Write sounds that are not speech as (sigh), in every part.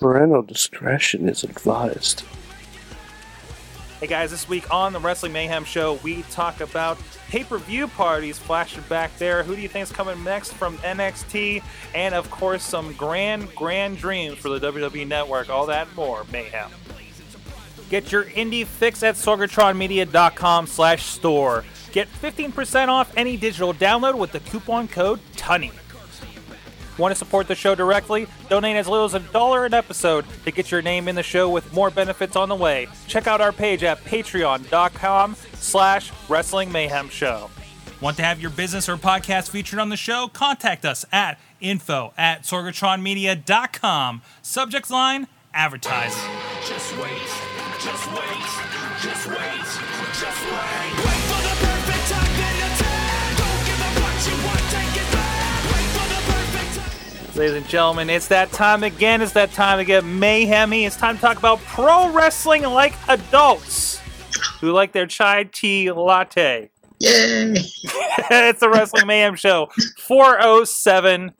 Parental discretion is advised. Hey guys, this week on the Wrestling Mayhem Show, we talk about pay per view parties flashing back there. Who do you think is coming next from NXT? And of course, some grand, grand dreams for the WWE Network. All that more. Mayhem. Get your indie fix at sorgatronmedia.com slash store. Get 15% off any digital download with the coupon code TUNNY. Want to support the show directly? Donate as little as a dollar an episode to get your name in the show with more benefits on the way. Check out our page at patreon.com slash wrestling mayhem show. Want to have your business or podcast featured on the show? Contact us at info at sorgatronmedia.com. Subject line, advertise. Just wait, just wait, just wait, just wait. Wait Ladies and gentlemen, it's that time again. It's that time to get mayhemy. It's time to talk about pro wrestling like adults who like their chai tea latte. Yay! (laughs) it's the Wrestling Mayhem Show 407.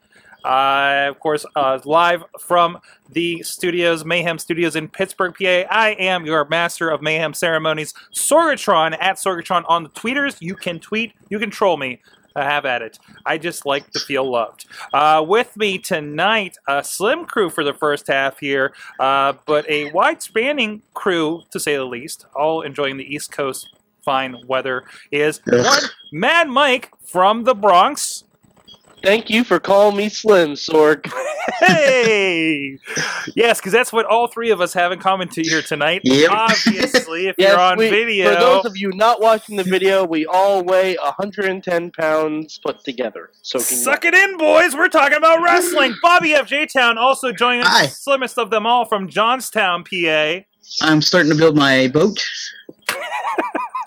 Uh, of course, uh, live from the studios, Mayhem Studios in Pittsburgh, PA. I am your master of Mayhem ceremonies, Sorgatron at Sorgatron on the tweeters. You can tweet, you can troll me. Have at it. I just like to feel loved. Uh, with me tonight, a slim crew for the first half here, uh, but a wide spanning crew to say the least, all enjoying the East Coast fine weather, is one Mad Mike from the Bronx. Thank you for calling me Slim, Sorg. (laughs) Hey! yes, because that's what all three of us have in common to here tonight. Yep. Obviously, if (laughs) Yes, you're on we- video. For those of you not watching the video, we all weigh 110 pounds put together. Soaking Suck it in, boys. We're talking about wrestling. (laughs) Bobby F. J. Town also joining us, Hi. the slimmest of them all from Johnstown, PA. I'm starting to build my boat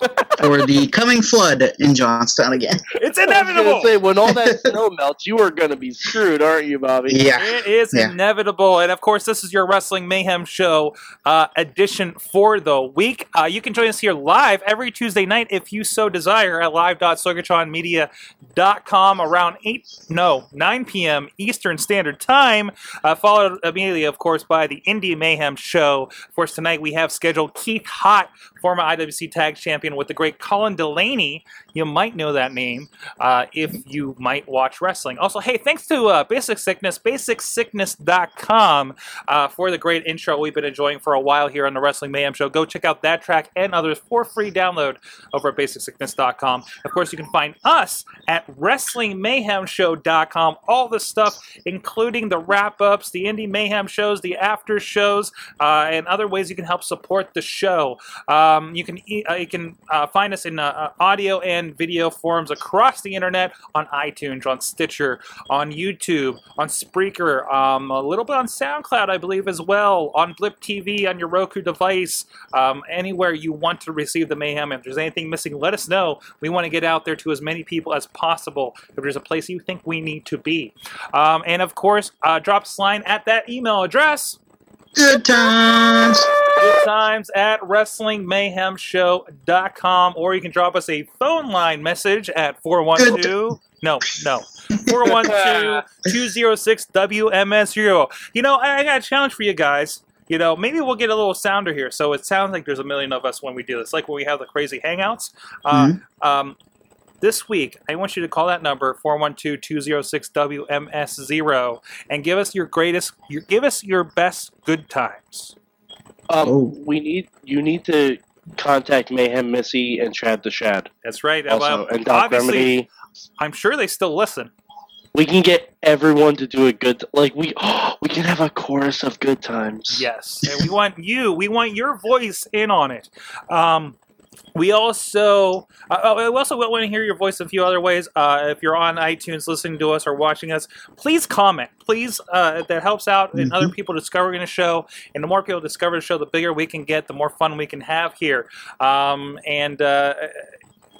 (laughs) for the coming flood in Johnstown again. It's I was inevitable. say, when all that snow (laughs) melts, you are gonna be screwed, aren't you, Bobby? Yeah. It is Yeah. inevitable. And of course, this is your Wrestling Mayhem Show uh, edition for the week. Uh, you can join us here live every Tuesday night if you so desire at live.sorgatronmedia.com around 8, no, 9 p.m. Eastern Standard Time. Uh, followed immediately, of course, by the Indie Mayhem Show. Of course, tonight we have scheduled Keith Hot, former IWC Tag Champion, with the great Colin Delaney. You might know that name uh, if you might watch wrestling. Also, hey, thanks to uh, Basic Sickness, basicsickness.com uh, for the great intro we've been enjoying for a while here on the Wrestling Mayhem Show. Go check out that track and others for free download over at basicsickness.com. Of course, you can find us at wrestlingmayhemshow.com. All the stuff, including the wrap ups, the Indie Mayhem shows, the after shows, uh, and other ways you can help support the show. Um, you can uh, you can uh, find us in audio and video forms across the internet on iTunes, on Stitcher, on YouTube, on Spreaker, um, a little bit on SoundCloud, I believe, as well, on Blip TV, on your Roku device, um, anywhere you want to receive the mayhem. If there's anything missing, let us know. We want to get out there to as many people as possible. If there's a place you think we need to be, um, and of course, uh, drop line at that email address. Good times. Good times at WrestlingMayhemShow.com, or you can drop us a phone line message at 412. No, no. 412-206-WMS0. You know, I, I got a challenge for you guys. You know, maybe we'll get a little sounder here, so it sounds like there's a million of us when we do this, like when we have the crazy hangouts. Uh, um, this week, I want you to call that number 412-206-WMS0 and give us your greatest, your, give us your best good times. Um, Oh. we need you need to contact Mayhem Missy and Chad the Shad That's right. also, Well, and Doc obviously, Remedy. I'm sure they still listen. We can get everyone to do a good like we (gasps) we can have a chorus of good times. Yes, and we want you. We want your voice in on it. Um, we also, uh, uh, we also want to hear your voice a few other ways. Uh, if you're on iTunes listening to us or watching us, please comment. Please, uh, that helps out in other people discovering the show. And the more people discover the show, the bigger we can get, the more fun we can have here. Um, and uh,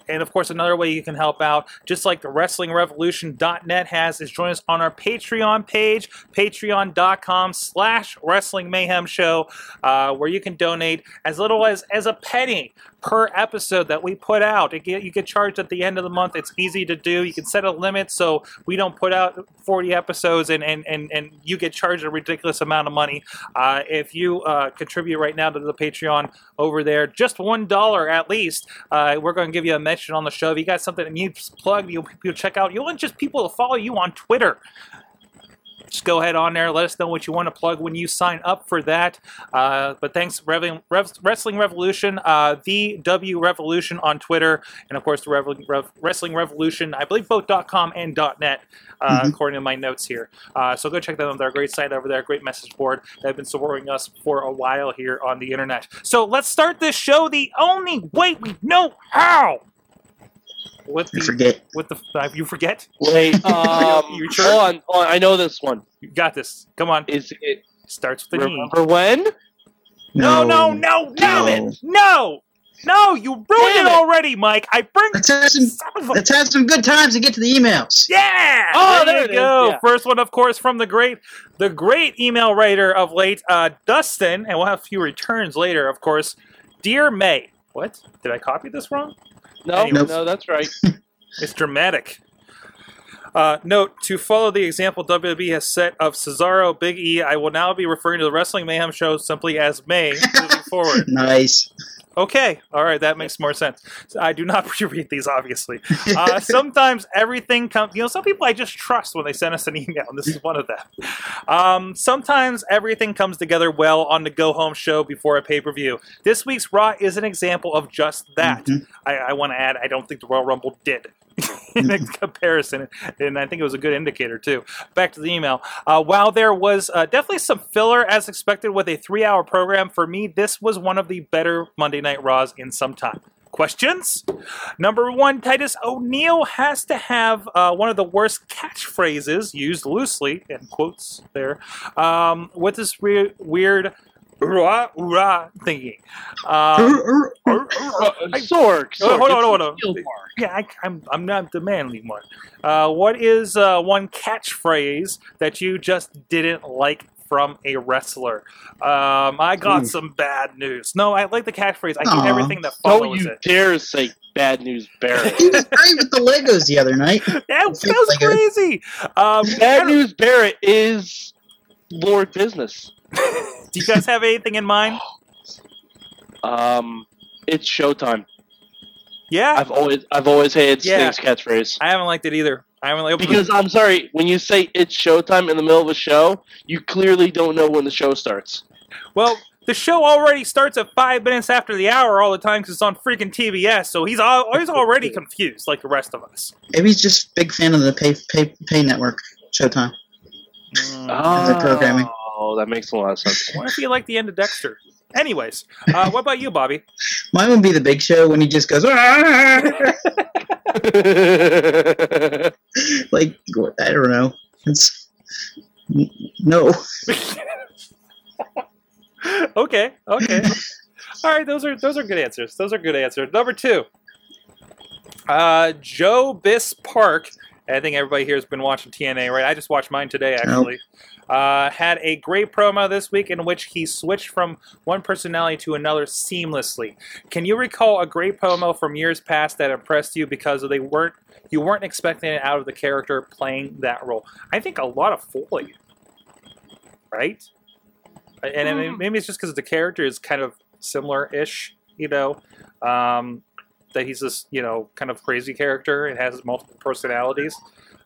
and of course, another way you can help out, just like the WrestlingRevolution.net has, is join us on our Patreon page, patreon.com slash Wrestling Mayhem Show, uh, where you can donate as little as, as a penny per episode that we put out. Get, you get charged at the end of the month. It's easy to do. You can set a limit so we don't put out 40 episodes and, and, and, and you get charged a ridiculous amount of money. Uh, if you uh, contribute right now to the Patreon over there, just $1 at least, uh, we're going to give you a mention on the show. If you got something that needs plugged, you, you check out. You want just people to follow you on Twitter just go ahead on there. Let us know what you want to plug when you sign up for that. Uh, but thanks, Rev- Rev- Wrestling Revolution, uh, the W Revolution on Twitter, and of course the Rev- Rev- Wrestling Revolution. I believe both .com and .net, uh, Mhm. according to my notes here. Uh, so go check them out. They're a great site over there, great message board. They've been supporting us for a while here on the internet. So let's start this show the only way we know how. With I the forget. with the uh, you forget Wait, (laughs) um, You sure? hold on, hold on. I know this one. you got this. Come on. Is it Starts with the remember when? No, no, no, damn No. it! No! No, you ruined Damn it it. already, Mike! I bring Let's have some. of a Let's have some good times to get to the emails. Yeah! Oh, there you go. yeah. First one, of course, from the great the great email writer of late, uh, Dustin, and we'll have a few returns later, of course. Dear May. What? Did I copy this wrong? No, Nope. no, that's right. (laughs) It's dramatic. Uh, note to follow the example WWE has set of Cesaro, Big E, I will now be referring to the Wrestling Mayhem show simply as May moving (laughs) forward. Nice. Okay, all right, that makes more sense. So I do not (laughs) reread these, obviously. Uh, sometimes everything comes. You know, some people I just trust when they send us an email, and this is one of them. Um, sometimes everything comes together well on the go home show before a pay per view. This week's Raw is an example of just that. Mhm. I, I want to add, I don't think the Royal Rumble did. (laughs) in a comparison, and I think it was a good indicator too. Back to the email. Uh, while there was uh, definitely some filler as expected with a three hour program, for me, this was one of the better Monday Night Raws in some time. Questions? Number one, Titus O'Neil has to have uh, one of the worst catchphrases used loosely, in quotes there, um, with this re- weird rah rah thingy. Um, Uh, Sorg, Oh, Sorg, hold on, hold on. Yeah, I, I'm, I'm not the manly one. Uh, what is uh, one catchphrase that you just didn't like from a wrestler? Um, I got Ooh. some bad news. No, I like the catchphrase. I hate Aw. everything that Don't follows you it. dare say bad news, Barrett. He was great with the Legos the other night. (laughs) That, that was crazy. Um, bad news, Barrett is Lord Business. (laughs) Do you guys have anything in mind? (gasps) Um, it's Showtime. Yeah, I've always, I've always hated Yeah. Sting's catchphrase. I haven't liked it either. I haven't liked Because I'm sorry, when you say it's showtime in the middle of a show, you clearly don't know when the show starts. Well, the show already starts at five minutes after the hour all the time because it's on freaking TBS. So he's al- he's already confused, like the rest of us. Maybe he's just a big fan of the pay pay pay network Showtime. The programming. Oh, that makes a lot of sense. What if you like the end of Dexter? Anyways, uh, what about you, Bobby? Mine would be the Big Show when he just goes "Ah!" (laughs) (laughs) like I don't know. It's no. (laughs) okay, okay. All right, those are those are good answers. Those are good answers. Number two, uh, Joseph Park. I think everybody here has been watching TNA, right? I just watched mine today, actually. Uh, had a great promo this week in which he switched from one personality to another seamlessly. Can you recall a great promo from years past that impressed you because they weren't you weren't expecting it out of the character playing that role? I think a lot of Foley, right? And, and Hmm. maybe it's just because the character is kind of similar-ish, you know. Um, that he's this, you know, kind of crazy character and has multiple personalities.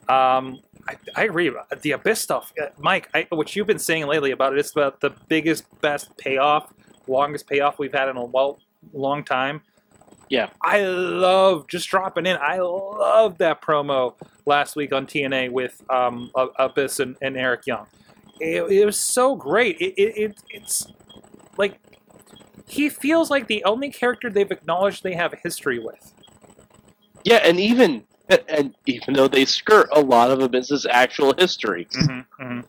Um, I, I agree. The Abyss stuff, uh, Mike, I, what you've been saying lately about it's about the biggest, best payoff, longest payoff we've had in a well, long time. Yeah. I love just dropping in. I love that promo last week on TNA with um, Abyss and, and Eric Young. It, it was so great. It, it, it it's like he feels like the only character they've acknowledged they have history with. yeah, and even and even though they skirt a lot of Abyss's actual history, Mm-hmm, mm-hmm.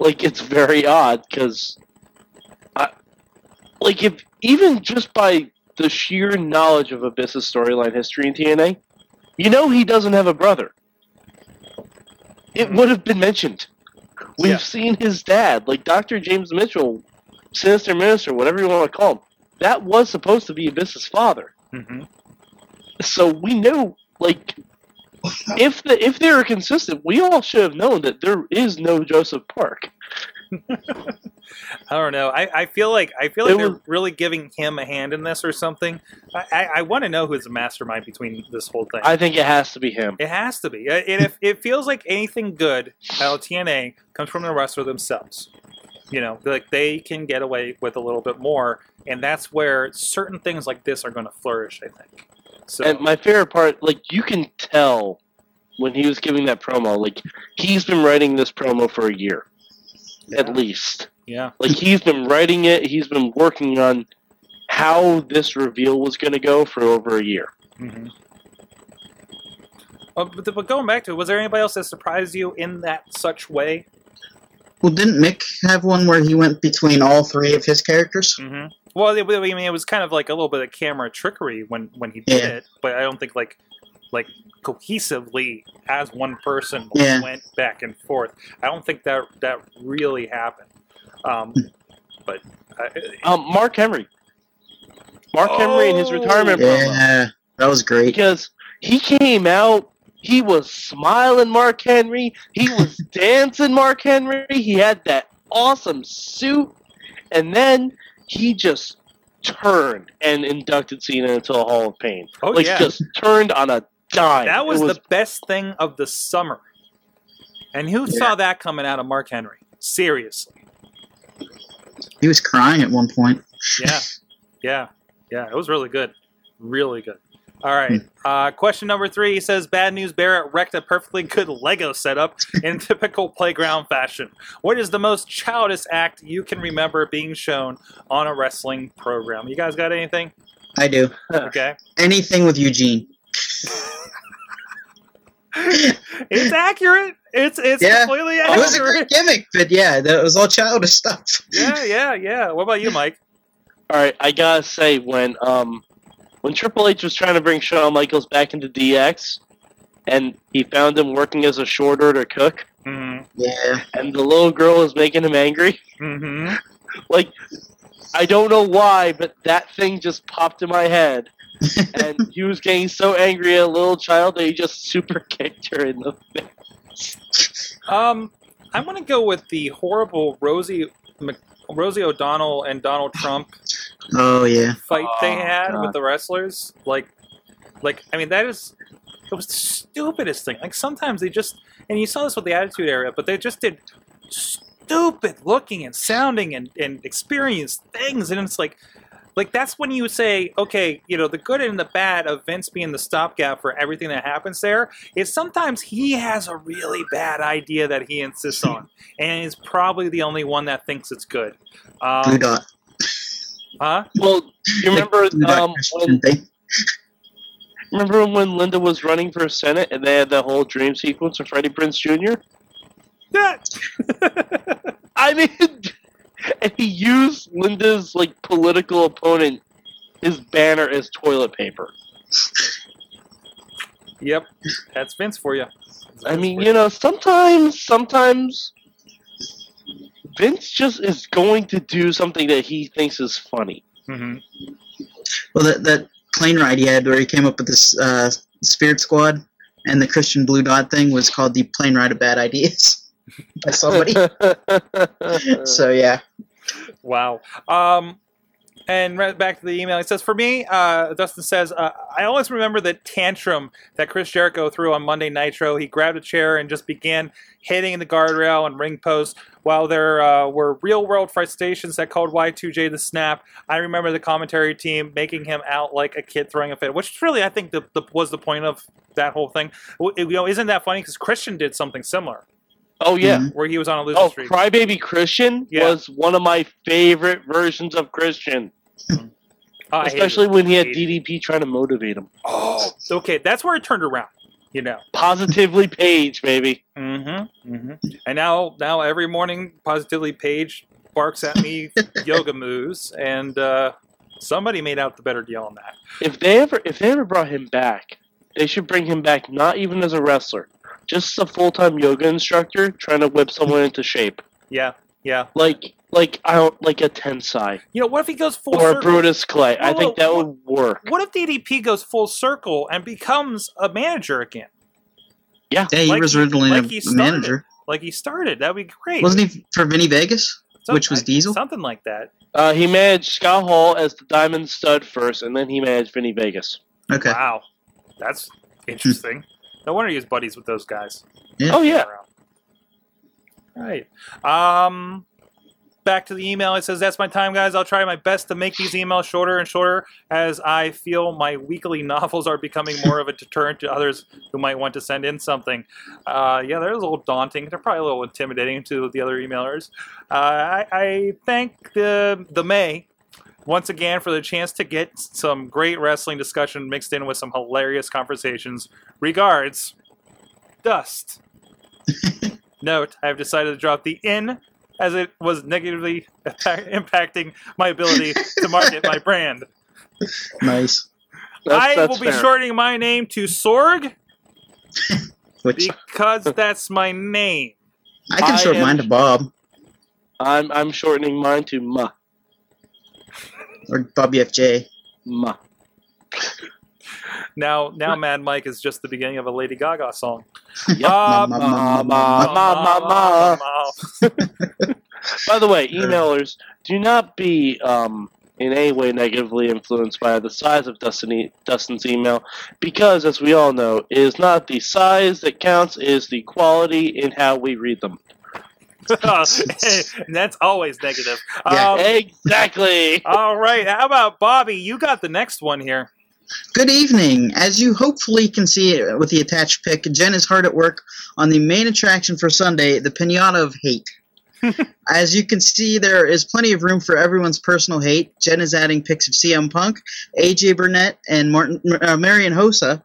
like it's very odd because, like if even just by the sheer knowledge of Abyss's storyline history in TNA, you know he doesn't have a brother. It would have been mentioned. We've Yeah. seen his dad, like Dr. James Mitchell, Sinister Minister, whatever you want to call him. That was supposed to be Abyss's father. hmm So we know, like, if the if they were consistent, we all should have known that there is no Joseph Park. (laughs) I don't know. I, I feel like I feel It like they're was- really giving him a hand in this or something. I, I, I want to know who's the mastermind between this whole thing. I think it has to be him. It has to be. And if it feels like anything good out of TNA comes from the wrestler themselves, you know, like they can get away with a little bit more, and that's where certain things like this are going to flourish. I think. So And my favorite part, like you can tell when he was giving that promo, like he's been writing this promo for a year, at least. yeah, Like he's been writing it. He's been working on how this reveal was going to go for over a year. Mm-hmm. Oh, but, but going back to it, was there anybody else that surprised you in that such way? Well, didn't Mick have one where he went between all three of his characters? hmm Well, it, I mean, it was kind of like a little bit of camera trickery when when he did Yeah. it, but I don't think like like cohesively as one person Yeah. went back and forth. I don't think that that really happened. Um, but uh, Um, Mark Henry. Mark Henry in his Oh. retirement promo. Yeah, that was great. because he came out he was smiling mark henry he was (laughs) dancing mark henry he had that awesome suit and then he just turned and inducted cena into the hall of pain oh like yeah, just turned on a dime that was, It the best thing of the summer. And who saw that coming out of Mark Henry? Seriously. He was crying at one point. Yeah, yeah, yeah. It was really good, really good. All right. Uh, question number three he says Bad News Barrett wrecked a perfectly good Lego setup in (laughs) typical playground fashion. What is the most childish act you can remember being shown on a wrestling program? You guys got anything? I do. Okay. Anything with Eugene. (laughs) it's accurate. It's it's Yeah. completely accurate. It was a great gimmick, but yeah, that was all childish stuff. Yeah, yeah, yeah. What about you, Mike? (laughs) all right i gotta say when um when triple h was trying to bring shawn michaels back into dx and he found him working as a short order cook Mm-hmm. Yeah. and the little girl was making him angry Mm-hmm. (laughs) like I don't know why, but that thing just popped in my head. (laughs) and he was getting so angry at a little child that he just super (laughs) kicked her in the face. Um, I'm gonna go with the horrible Rosie Mc- Rosie O'Donnell and Donald Trump Oh yeah. fight they Oh, had God. with the wrestlers. Like, like I mean, that is it was the stupidest thing. Like sometimes they just and you saw this with the Attitude Era, but they just did stupid looking and sounding and and experienced things, and it's like. Like that's when you say, okay, you know, the good and the bad of Vince being the stopgap for everything that happens there is sometimes he has a really bad idea that he insists on, (laughs) and is probably the only one that thinks it's good. Blue Um, dot. Well, you remember Blue dot um, Christian when, (laughs) remember when Linda was running for Senate and they had that whole dream sequence of Freddie Prinze Jr.? That (laughs) I mean, and he used Linda's like political opponent, his banner as toilet paper. Yep, that's Vince for you. I mean, you know, sometimes, sometimes Vince just is going to do something that he thinks is funny. hmm Well, that that plane ride he had where he came up with this uh, Spirit Squad and the Christian Blue Dot thing was called the plane ride of bad ideas (laughs) by somebody. (laughs) so yeah. Wow. Um, and right back to the email. It says, for me, uh, Dustin says, uh, I always remember the tantrum that Chris Jericho threw on Monday Nitro. He grabbed a chair and just began hitting the guardrail and ring post while there uh, were real world frustrations that called Y2J the snap. I remember the commentary team making him out like a kid throwing a fit, which really, I think, the, the, was the point of that whole thing. W- You know, isn't that funny? Because Christian did something similar oh yeah. Mhm. where he was on a losing Oh, streak. Crybaby Christian Yeah. was one of my favorite versions of Christian, Oh, especially when he had Hated DDP trying to motivate him. Oh, okay. That's where it turned around. You know. Positively Page, baby. Mm-hmm. mm-hmm. And now, now every morning, positively Page barks at me (laughs) yoga moves, and uh, Somebody made out the better deal on that. If they ever if they ever brought him back, they should bring him back not even as a wrestler, just a full time yoga instructor trying to whip someone into shape. Yeah, yeah. Like like I don't like a Tensai You know, what if he goes full or a? Brodus Clay. I think that whoa, would work. What if DDP goes full circle and becomes a manager again, Yeah, he Like was he- originally like a- he started. manager. like he started? That'd be great. Wasn't he for Vinnie Vegas? Some- which was Diesel? Something like that. Uh, he managed Scott Hall as the Diamond Stud first, and then he managed Vinnie Vegas. Okay. Wow, that's interesting. No wonder he was buddies with those guys. Yeah. Oh yeah, Right. Um, back to the email. It says, That's my time, guys. I'll try my best to make these emails shorter and shorter as I feel my weekly (laughs) novels are becoming more of a deterrent to others who might want to send in something. Uh, yeah, they're a little daunting. They're probably a little intimidating to the other emailers. Uh, I, I thank the, the May once again for the chance to get some great wrestling discussion mixed in with some hilarious conversations. Regards, Dust. (laughs) Note, I have decided to drop the in as it was negatively impacting my ability to market my (laughs) brand. Nice. that's, I that's will be fair. shortening my name to Sorg (laughs) because that's my name. I can I short am- mine to Bob I'm I'm shortening mine to Ma or Bobby FJ. Ma. (laughs) Now, now, Mad Mike is just the beginning of a Lady Gaga song. (laughs) Ma, ma, ma, ma, ma, ma, ma, ma. ma. (laughs) By the way, emailers, do not be um, in any way negatively influenced by the size of Dustin e- Dustin's email, because as we all know, it is not the size that counts; it is the quality in how we read them. (laughs) and that's always negative. Yeah. Um, exactly. all right, how about Bobby? You got the next one here. Good evening. As you hopefully can see with the attached pic, Jen is hard at work on the main attraction for Sunday, the Pinata of Hate. (laughs) As you can see, there is plenty of room for everyone's personal hate. Jen is adding pics of CM Punk, AJ Burnett, and Martin, uh, Marian Hossa.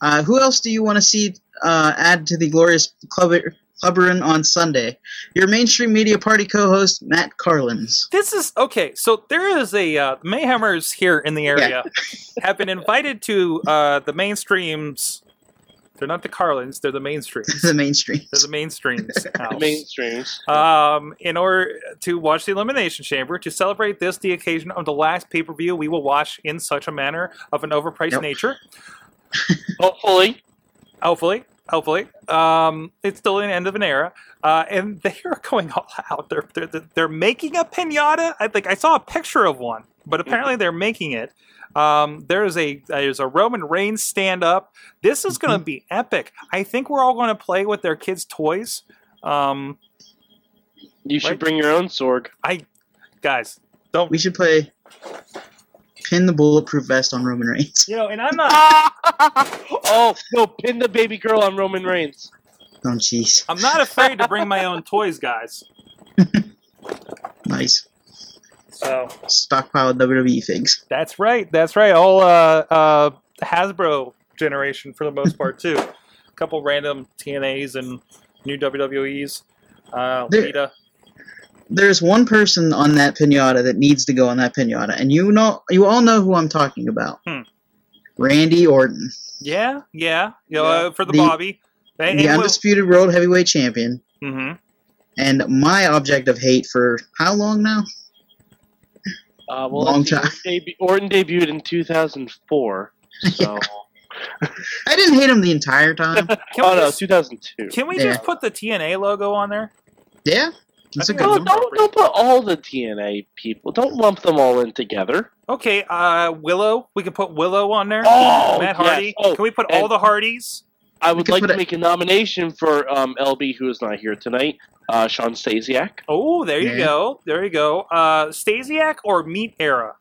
Uh, who else do you want to see uh, add to the glorious club, clubberin on Sunday? Your mainstream media party co-host, Matt Carlins. This is okay. So there is a uh, Mayhemers here in the area (laughs) have been invited to uh, the mainstreams. They're not the Carlins. They're the mainstreams. (laughs) the mainstream. They're the mainstreams. (laughs) house. Mainstreams. um, in order to watch the Elimination Chamber, to celebrate this, the occasion of the last pay per view we will watch in such a manner of an overpriced Yep. nature. Hopefully, Hopefully, hopefully, um, it's still the end of an era, uh, and (laughs) they are going all out. They're, they're they're making a pinata. I think I saw a picture of one, but apparently they're making it. Um, there's a there's a Roman Reigns stand up. This is going to be epic. I think we're all going to play with their kids' toys. Um, you should Right. bring your own Sorg. I guys, don't We should play pin the bulletproof vest on Roman Reigns. you know? And I'm not. (laughs) oh no! Pin the baby girl on Roman Reigns. Oh, jeez. I'm not afraid to bring my own toys, guys. (laughs) Nice. So Stockpile WWE things. That's right. That's right. All uh, uh, Hasbro generation for the most part too. A couple random TNAs and new WWEs. Uh, There- Lita. There's one person on that pinata that needs to go on that pinata, and you know, you all know who I'm talking about. Hmm. Randy Orton, Yeah, yeah. You Yeah. uh, for the, The- Bobby. And, the undisputed world heavyweight champion, hmm and my object of hate for how long now? Uh, well, Long time. Orton, debu- Orton debuted in 2004. So, (laughs) (laughs) I didn't hate him the entire time. Oh we, no, just, 2002. can we Yeah. just put the TNA logo on there? yeah, it's a good No, don't, don't put all the TNA people. Don't lump them all in together. Okay, uh, Willow. We can put Willow on there. Oh, Matt yes. Hardy. Oh, can we put all the Hardys? I would like to it- make a nomination for um, LB, who is not here tonight. Uh, Shawn Stasiak. Oh, there you Yeah. go. There you go. Uh, Stasiak or Meat Era?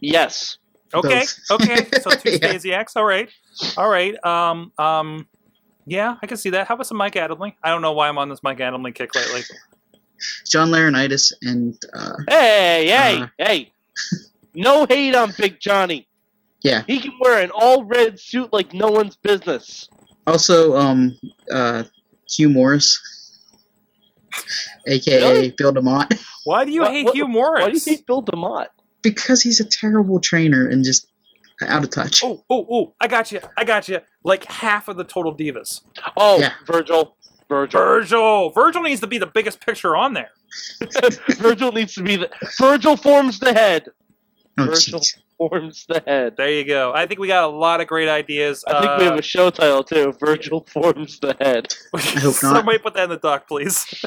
Yes. Okay, Both. okay. (laughs) So two Yeah. Stasiaks. All right, all right. Um, um, yeah, I can see that. How about some Mike Adamle? I don't know why I'm on this Mike Adamle kick lately. John Laurinaitis and uh, Hey, hey, Uh. hey. No hate on Big Johnny. Yeah. He can wear an all red suit like no one's business. also um, uh, Hugh Morris, aka Really? Bill DeMott. (laughs) Why do you What- hate what- Hugh Morris? Why do you hate Bill DeMott? because he's a terrible trainer and just out of touch. Oh, oh, oh! I got you. I got you. Like half of the total divas. Oh, Yeah. Virgil. Virgil. Virgil. Virgil needs to be the biggest picture on there. (laughs) Virgil needs to be the. Virgil forms the head. Oh, Virgil jeez. (laughs) forms the head. There you go. I think we got a lot of great ideas. I think we have a show title too. Virgil forms the head. I hope not. Somebody put that in the doc, please.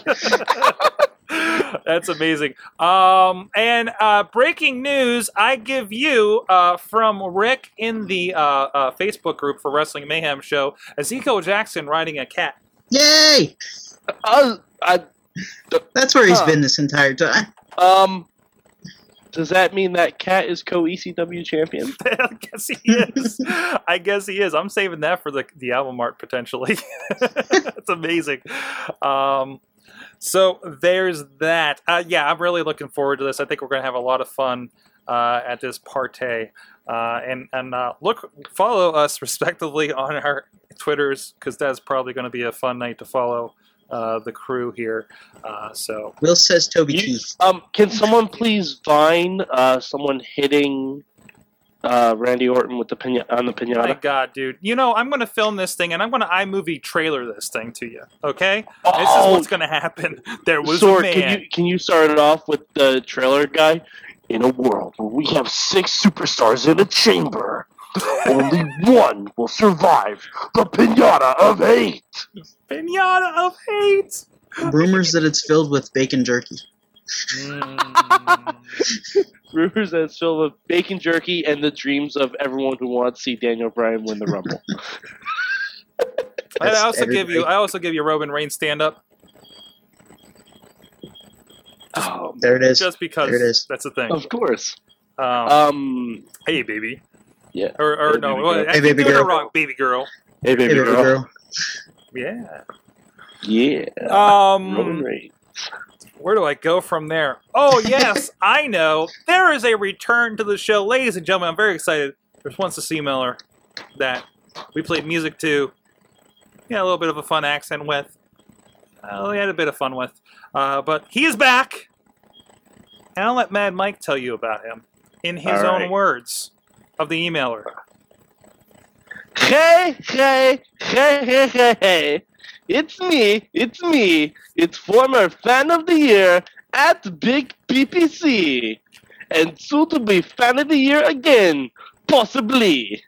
(laughs) That's amazing. Um, and uh, breaking news: I give you uh, from Rick in the uh, uh, Facebook group for Wrestling Mayhem Show, Ezekiel Jackson riding a cat. Yay! Uh, I, That's where he's Huh. been this entire time. um, does that mean that Cat is co ECW champion? (laughs) I guess he is. I guess he is. I'm saving that for the the album art potentially. (laughs) That's amazing. Um, so there's that. Uh, yeah, I'm really looking forward to this. I think we're going to have a lot of fun uh, at this partay. Uh, and and uh, look, follow us respectively (laughs) on our Twitters because that's probably going to be a fun night to follow uh, the crew here. Uh, so Will says Toby You- Keith. Um, can someone please vine uh someone hitting uh Randy Orton with the pina- on the pinata. My? God, dude! You know I'm going to film this thing, and I'm going to iMovie trailer this thing to you. Okay, this is Oh, what's going to happen. (laughs) There was Sorg, a man. can you can you start it off with the trailer guy? In a world where we have six superstars in a chamber, only one will survive the pinata of hate. Pinata of hate. Rumors that it's filled with bacon jerky. Mm. (laughs) Rumors that it's filled with bacon jerky and the dreams of everyone who wants to see Daniel Bryan win the Rumble. I That's also give you. I also give you Roman Reigns stand up oh, There it is. just because There it is. that's the thing. of course. Um, Um, hey, baby. yeah. Or, or Hey, no, baby well, girl. Hey, baby girl. wrong, baby girl. Hey, baby, Hey, baby girl. girl. Yeah. Yeah. Um, where do I go from there? Oh yes, (laughs) I know. There is a return to the show, ladies and gentlemen. I'm very excited. There's once a C Miller that we played music to. Yeah, a little bit of a fun accent with. Uh, we had a bit of fun with, uh, but he is back. And I'll let Mad Mike tell you about him in his All own right. words of the emailer. Hey, hey, hey, hey, hey, hey. It's me, it's me, it's former fan of the year at Big PPC. And soon to be fan of the year again, possibly.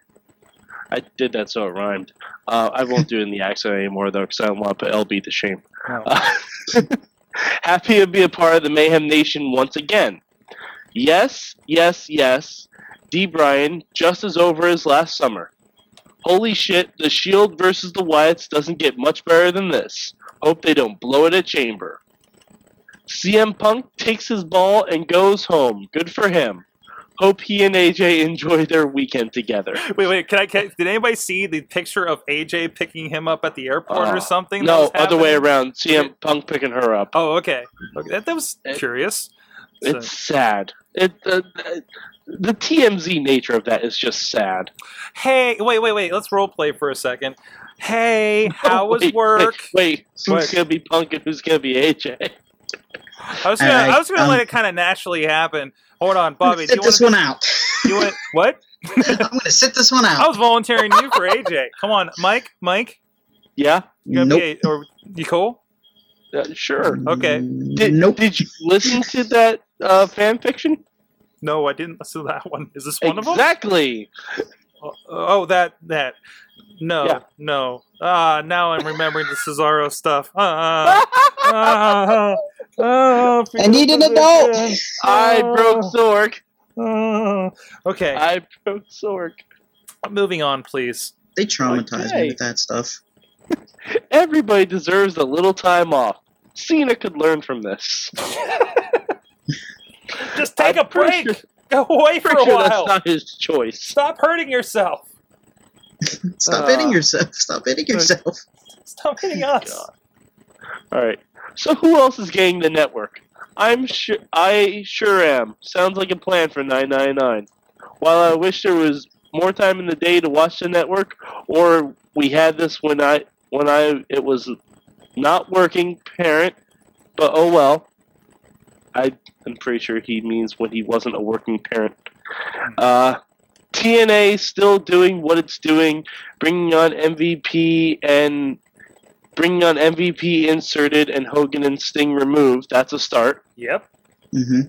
I did that so it rhymed. Uh, I won't do it in the accent anymore though, because I don't want to put LB to shame. No. Uh, (laughs) happy to be a part of the Mayhem Nation once again. Yes, yes, yes. D. Bryan just as over as last summer. Holy shit, the Shield versus the Wyatts doesn't get much better than this. Hope they don't blow it at Chamber. CM Punk takes his ball and goes home. Good for him. Hope he and AJ enjoy their weekend together. Wait, wait. Can I? Can, did anybody see the picture of AJ picking him up at the airport Uh, or something? No, other way around. CM Punk picking her up. Oh, okay. Okay, that, that was It- curious. So- It's sad. It uh, the TMZ nature of that is just sad. hey, wait, wait, wait. Let's role play for a second. Hey, (laughs) how was Wait, work? Wait, wait, who's What? gonna be Punk and who's gonna be AJ? I was gonna, Alright, I was gonna um, let it kind of naturally happen. Hold on, Bobby. Do sit you this want one out. You want (laughs) what? I'm gonna sit this one out. I was volunteering you for AJ. Come on, Mike. Mike, Yeah, you Nope. be a, or you cool? uh, sure. Okay. Did, nope. Did you listen to that uh, fan fiction? No, I didn't listen to that one. Is this one of them? exactly. Oh, oh, that that. No, Yeah. no. Ah, now I'm remembering the Cesaro stuff. Ah, ah, (laughs) ah, I need an adult. I broke Zork. Ah. Okay, I broke Zork. moving on, please. They traumatized Okay. me with that stuff. Everybody deserves a little time off. Cena could learn from this. (laughs) Just take I'm a break. sure- Go away for a sure while. that's not his choice. Stop hurting yourself. (laughs) Stop Uh, hitting yourself. Stop hitting yourself. Stop hitting us. God. All right. So who else is getting the network? I'm sure. I sure am. Sounds like a plan for 999. While I wish there was more time in the day to watch the network, or we had this when I when I it was not working parent, but oh well. I I'm pretty sure he means when he wasn't a working parent. Uh, TNA still doing what it's doing, bringing on MVP and bringing on MVP inserted and Hogan and Sting removed. That's a start. Yep. hmm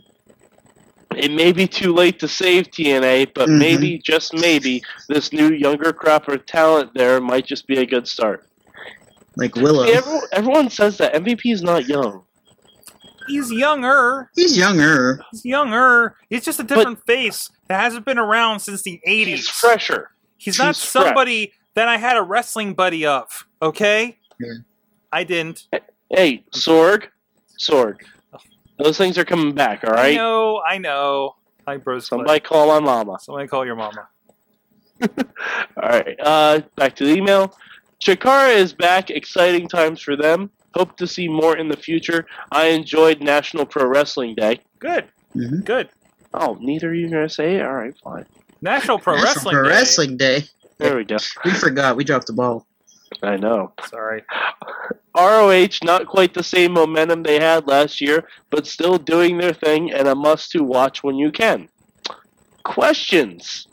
It may be too late to save TNA, but Mhm. maybe, just maybe, this new younger crop of talent there might just be a good start. Like Willow. See, everyone, everyone says that MVP is not young. He's younger. He's younger. He's younger. He's just a different face that hasn't been around since the 80s. He's fresher. He's not fresh. somebody that I had a wrestling buddy of, okay? Yeah. I didn't. Hey, Sorg, Sorg. Those things are coming back, all I know, I know. Hi, bros. Somebody call on mama. Somebody call your mama. (laughs) All right, uh, back to the email. Chikara is back. Exciting times for them. Hope to see more in the future. I enjoyed National Pro Wrestling Day. Good, Mhm. good. Oh, neither of you gonna say it? All right, fine. National Pro National Wrestling Pro Day. Wrestling Day. There we go. We forgot. We dropped the ball. I know. Sorry. ROH, not quite the same momentum they had last year, but still doing their thing and a must to watch when you can. Questions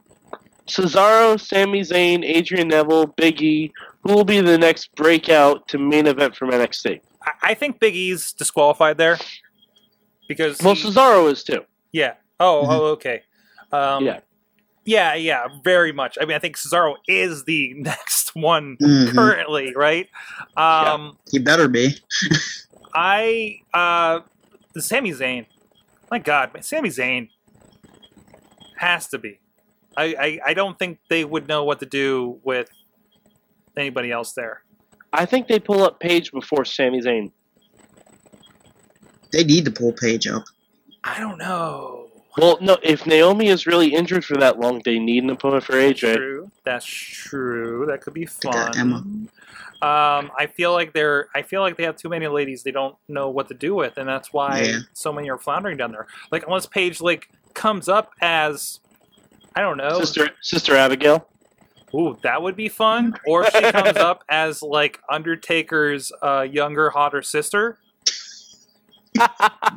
Cesaro, Sami Zayn, Adrian Neville, Big E, who will be the next breakout to main event from NXT? I, think Big E's disqualified there because Well, he- Cesaro is too. yeah. Oh, oh, okay. Um, Yeah. Yeah, yeah, very much. I mean, I think Cesaro is the (laughs) next one Mhm. currently, right? Um, He better be. (laughs) I uh, the Sami Zayn. My God, Sami Zayn has to be. I, I I don't think they would know what to do with anybody else there. I think they pull up Paige before Sami Zayn. They need to pull Paige up. I don't know. Well, no, if Naomi is really injured for that long, they need an opponent for That's AJ. true. That's true. That could be They got fun. Emma. Um, I feel like they're. I feel like they have too many ladies. They don't know what to do with, and that's why Yeah. so many are floundering down there. Like unless Paige like comes up as, I don't know, Sister, Sister Abigail. Ooh, that would be fun. Or if she comes (laughs) up as like Undertaker's uh, younger, hotter sister. (laughs)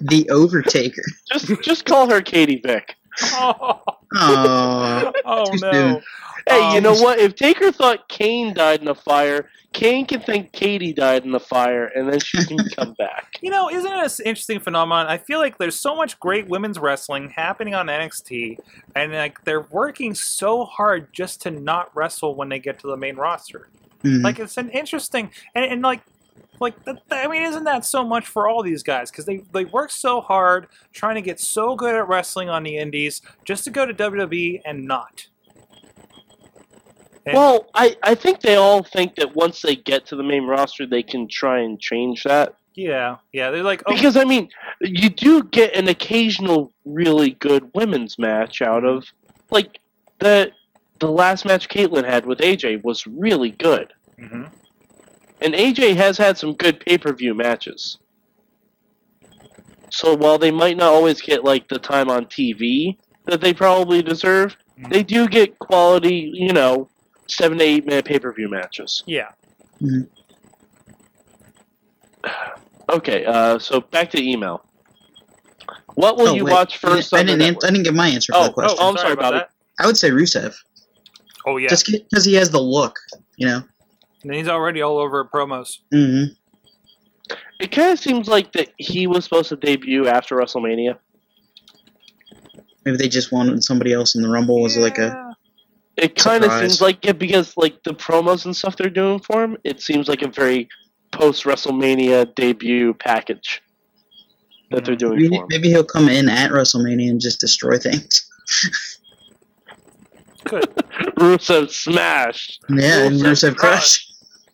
The Overtaker. Just, just call her Katie Vick. (laughs) Oh, Oh, no! soon. Hey, you Um, know what? If Taker thought Kane died in a fire, Kane can think Katie died in the fire, and then she can (laughs) come back. You know, isn't it an interesting phenomenon? I feel like there's so much great women's wrestling happening on NXT, and like they're working so hard just to not wrestle when they get to the main roster. Mhm. Like it's an interesting and, and like like th- th- I mean, isn't that so much for all these guys? Because they they work so hard trying to get so good at wrestling on the indies just to go to WWE and not. And- Well, I, I think they all think that once they get to the main roster, they can try and change that. yeah, yeah, they're like, oh, Because, I mean, you do get an occasional really good women's match out of, like, the the last match Kaitlyn had with AJ was really good. mhm. And AJ has had some good pay per view matches. So while they might not always get like the time on TV that they probably deserve, Mhm. they do get quality, you know, seven to eight minute pay per view matches. yeah. Okay, uh, so back to email. What will Oh, you wait. watch I didn't- first? I on didn't, network? I didn't get my answer for Oh, the question. oh, I'm sorry about it. I would say Rusev. Oh yeah, Just because he has the look, you know. And he's already all over promos. hmm It kind of seems like that he was supposed to debut after WrestleMania. Maybe they just wanted somebody else in the Rumble as like a. It kind of seems like it because like the promos and stuff they're doing for him. It seems like a very post WrestleMania debut package that they're doing Maybe, for him. maybe he'll come in at WrestleMania and just destroy things. Good. (laughs) Rusev smashed. Yeah, and Rusev Rusev Crush.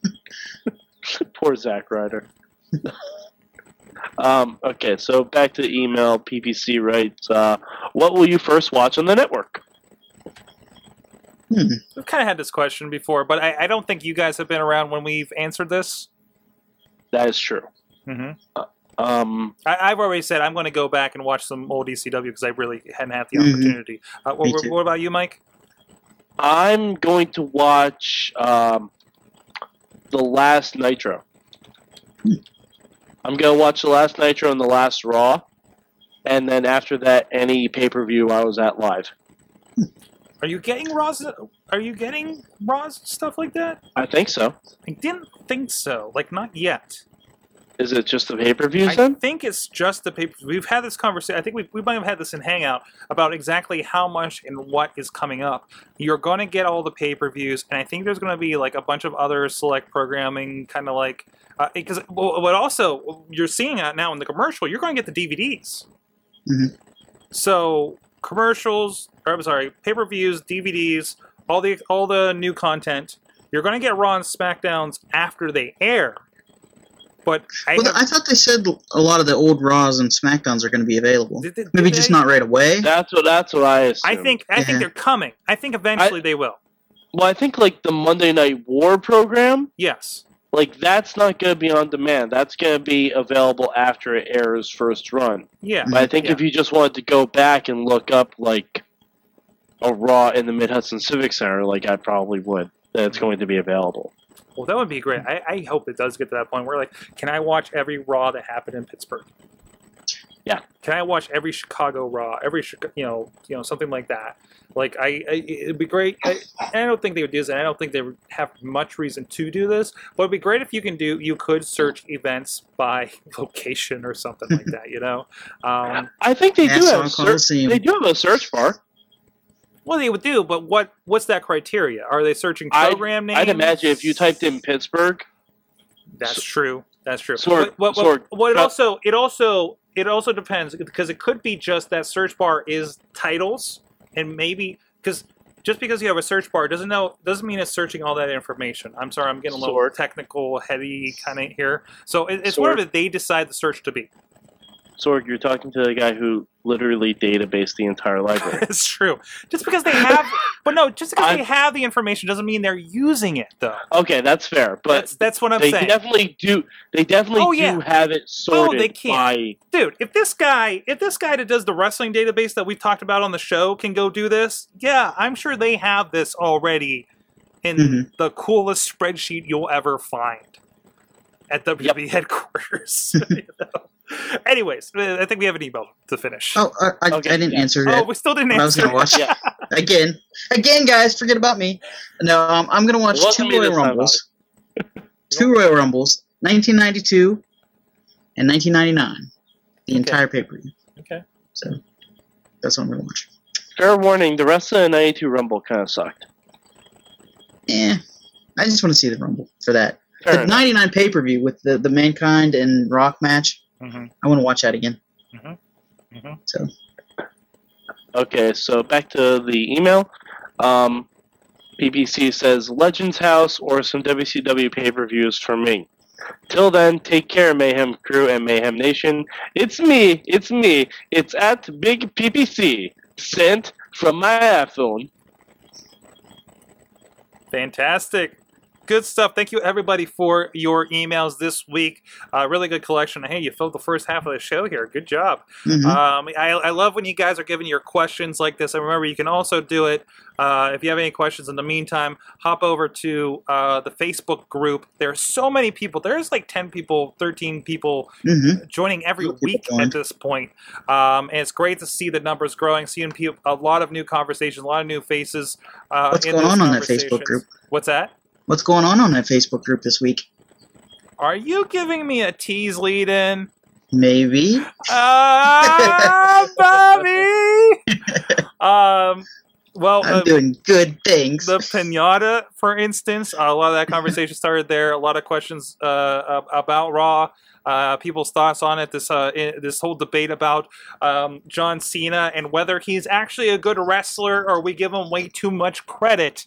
(laughs) Poor Zack Ryder. (laughs) um, okay, so back to email. PPC writes, uh, "What will you first watch on the network?" Hmm. We've kind of had this question before, but I, I don't think you guys have been around when we've answered this. That is true. hmm Um, I, I've already said I'm going to go back and watch some old ECW because I really hadn't had the Mhm. opportunity. Uh, what, Me what- too. what about you, Mike? I'm going to watch um, the last Nitro. I'm gonna watch the last Nitro and the last Raw, and then after that, any pay per view I was at live. Are you getting Raw's? Are you getting Raw's stuff like that? I think so. I didn't think so. Like not yet. Is it just the pay per views I then? think it's just the paper. We've had this conversation. I think we, we might have had this in Hangout about exactly how much and what is coming up. You're going to get all the pay per views, and I think there's going to be like a bunch of other select programming, kind of like because. well, but also, you're seeing it now in the commercial. You're going to get the DVDs. Mhm. So commercials, or I'm sorry, pay per views, DVDs, all the all the new content. You're going to get Raw and SmackDowns after they air. But I Well, have- I thought they said a lot of the old Raws and SmackDowns are going to be available. did- did Maybe they? just not right away. That's what that's what I assume. I think I think they're coming. I think eventually they will. Well, I think like the Monday Night War program, Yes. like that's not going to be on demand. That's going to be available after it airs first run. Yeah. Mm-hmm. But I think Yeah. if you just wanted to go back and look up like a Raw in the Mid Hudson Civic Center, like I probably would, then it's going to be available. Well, that would be great. I, I hope it does get to that point where like, can I watch every Raw that happened in Pittsburgh? Yeah. Can I watch every Chicago Raw? Every you know you know something like that. Like I, I it'd be great. I, I don't think they would do this, and I don't think they would have much reason to do this. But it'd be great if you can do. You could search events by (laughs) location or something like that. You know. Um, I think they do have a search, they do have a search bar. Well, they would do, but what what's that criteria? Are they searching I'd- program names? I'd imagine if you typed in Pittsburgh, That's true. That's true. But- but- but- Sorg, well, it also it also it also depends because it could be just that search bar is titles and maybe because just because you have a search bar doesn't know doesn't mean it's searching all that information. I'm sorry, I'm getting a little Sorg. technical, heady kind of here. So it, it's Sorg. whatever they decide the search to be. Sorg, you're talking to the guy who literally databased the entire library. (laughs) it's true. Just because they have, but no, just because I'm- they have the information doesn't mean they're using it though. okay, that's fair, but that's that's what I'm they saying. definitely do. They definitely Oh, do yeah. have it sorted they can. by. dude if this guy if this guy that does the wrestling database that we've talked about on the show can go do this yeah i'm sure they have this already in Mhm. the coolest spreadsheet you'll ever find at WWE headquarters. (laughs) you know? (laughs) Anyways, I think we have an email to finish. Oh, I, I, Okay, I didn't yeah. answer Oh, we still didn't I was gonna watch (laughs) Yeah. again, again, guys. Forget about me. No, um, I'm gonna watch (laughs) two Royal Rumbles. two Royal Rumbles, 1992 and 1999. The entire pay per view. Okay. So that's what I'm gonna watch. Fair warning: the rest of the '92 Rumble kind of sucked. Eh, I just want to see the Rumble for that. Fair the enough. 99 pay per view with the the Mankind and Rock match. Mhm. I want to watch that again. Mhm. Mhm. So Okay, so back to the email. Um, PPC says Legends House or some WCW pay per views for me. Till then, take care, Mayhem Crew and Mayhem Nation. It's me, it's me, it's at Big PPC, sent from my iPhone. Fantastic. Good stuff. Thank you, everybody, for your emails this week. Uh, really good collection. Hey, you filled the first half of the show here. Good job. mhm. Um, I, I love when you guys are giving your questions like this. And remember, you can also do it uh, if you have any questions in the meantime. Hop over to uh, the Facebook group. There are so many people. There's like 10 people, 13 people Mhm. joining every People week at this point. Um, and it's great to see the numbers growing, seeing pe- a lot of new conversations, a lot of new faces. Uh, What's going on on that Facebook group? What's that? What's going on on that Facebook group this week? Are you giving me a tease lead in? Maybe. Ah, Bobby! (laughs) um, well, I'm uh, doing good things. the pinata, for instance, a lot of that conversation started there. A lot of questions uh, about Raw. Uh, people's thoughts on it. This uh, this whole debate about um, John Cena and whether he's actually a good wrestler or we give him way too much credit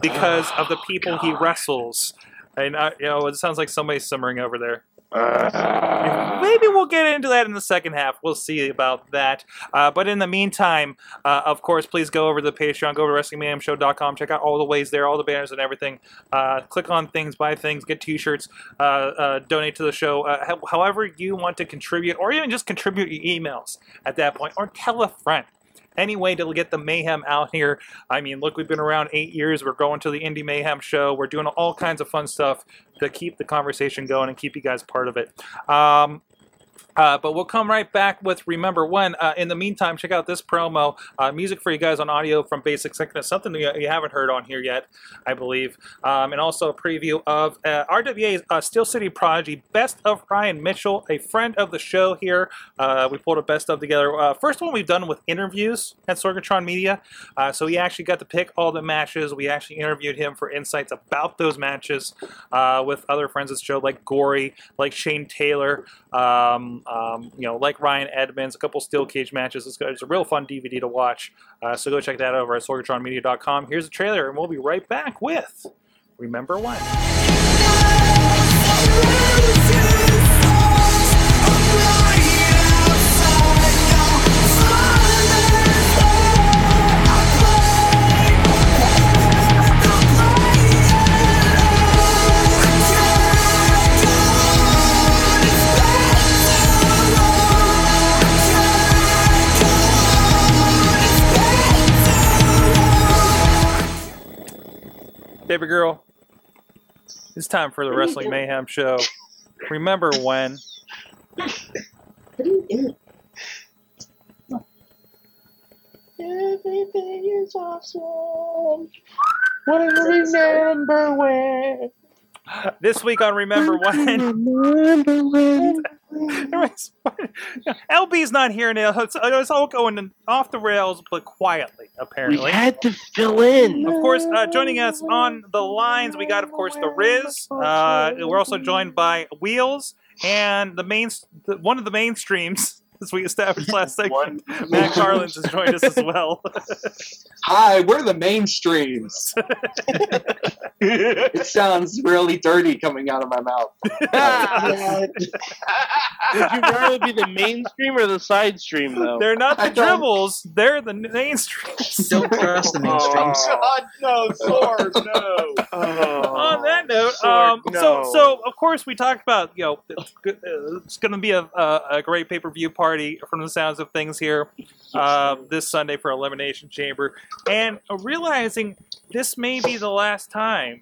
because of the people he wrestles. And uh, you know, it sounds like somebody's simmering over there. Maybe we'll get into that in the second half. We'll see about that. Uh, but in the meantime, uh, of course, please go over to the Patreon, go to WrestlingMayhemShow.com, check out all the ways there, all the banners and everything. Uh, click on things, buy things, get T-shirts, uh, uh, donate to the show. Uh, however you want to contribute, or even just contribute your emails at that point, or tell a friend. Any way to get the mayhem out here. I mean, look, we've been around eight years. We're going to the Indie Mayhem show. We're doing all kinds of fun stuff to keep the conversation going and keep you guys part of it. Um, Uh, but we'll come right back with Remember When. Uh, in the meantime, check out this promo. Uh, music for you guys on audio from Basic Sickness. Something you, you haven't heard on here yet, I believe. Um, and also a preview of uh, RWA's uh, Steel City Prodigy, Best of Ryan Mitchell, a friend of the show here. Uh, we pulled a best of together. First one we've done with interviews at Sorgatron Media. So he actually got to pick all the matches. We actually interviewed him for insights about those matches with other friends of the show like Gory, like Shane Taylor, um, um, you know, like Ryan Edmonds, a couple steel cage matches. It's, it's a real fun DVD to watch. Uh, so go check that out over at sorgatronmedia.com. Here's a trailer, and we'll be right back with Remember When. Baby girl, it's time for the Wrestling Mayhem show. Remember when? What are you doing? Everything is awesome. What do you remember when? This week on Remember When. Remember when? (laughs) Everyone's- LB's not here now. It's, it's all going off the rails, but quietly, apparently. We had to fill in. Of course, uh, joining us on the lines, we got, of course, the Riz. Uh, we're also joined by Wheels and the main, the, one of the mainstreams, as we established last segment. Matt Carlins has joined us as well. Hi, we're the mainstreams. (laughs) it sounds really dirty coming out of my mouth. Would you rather be the mainstream or the side stream, though? they're not the I dribbles; they're the mainstreams. Don't trust the mainstreams. God, no, Sorg, no. on that note, Sorg, um, no. so so of course we talked about you know it's, go- uh, it's going to be a, a, a great pay per view party from the sounds of things here uh, this Sunday for Elimination Chamber, and realizing this may be the last time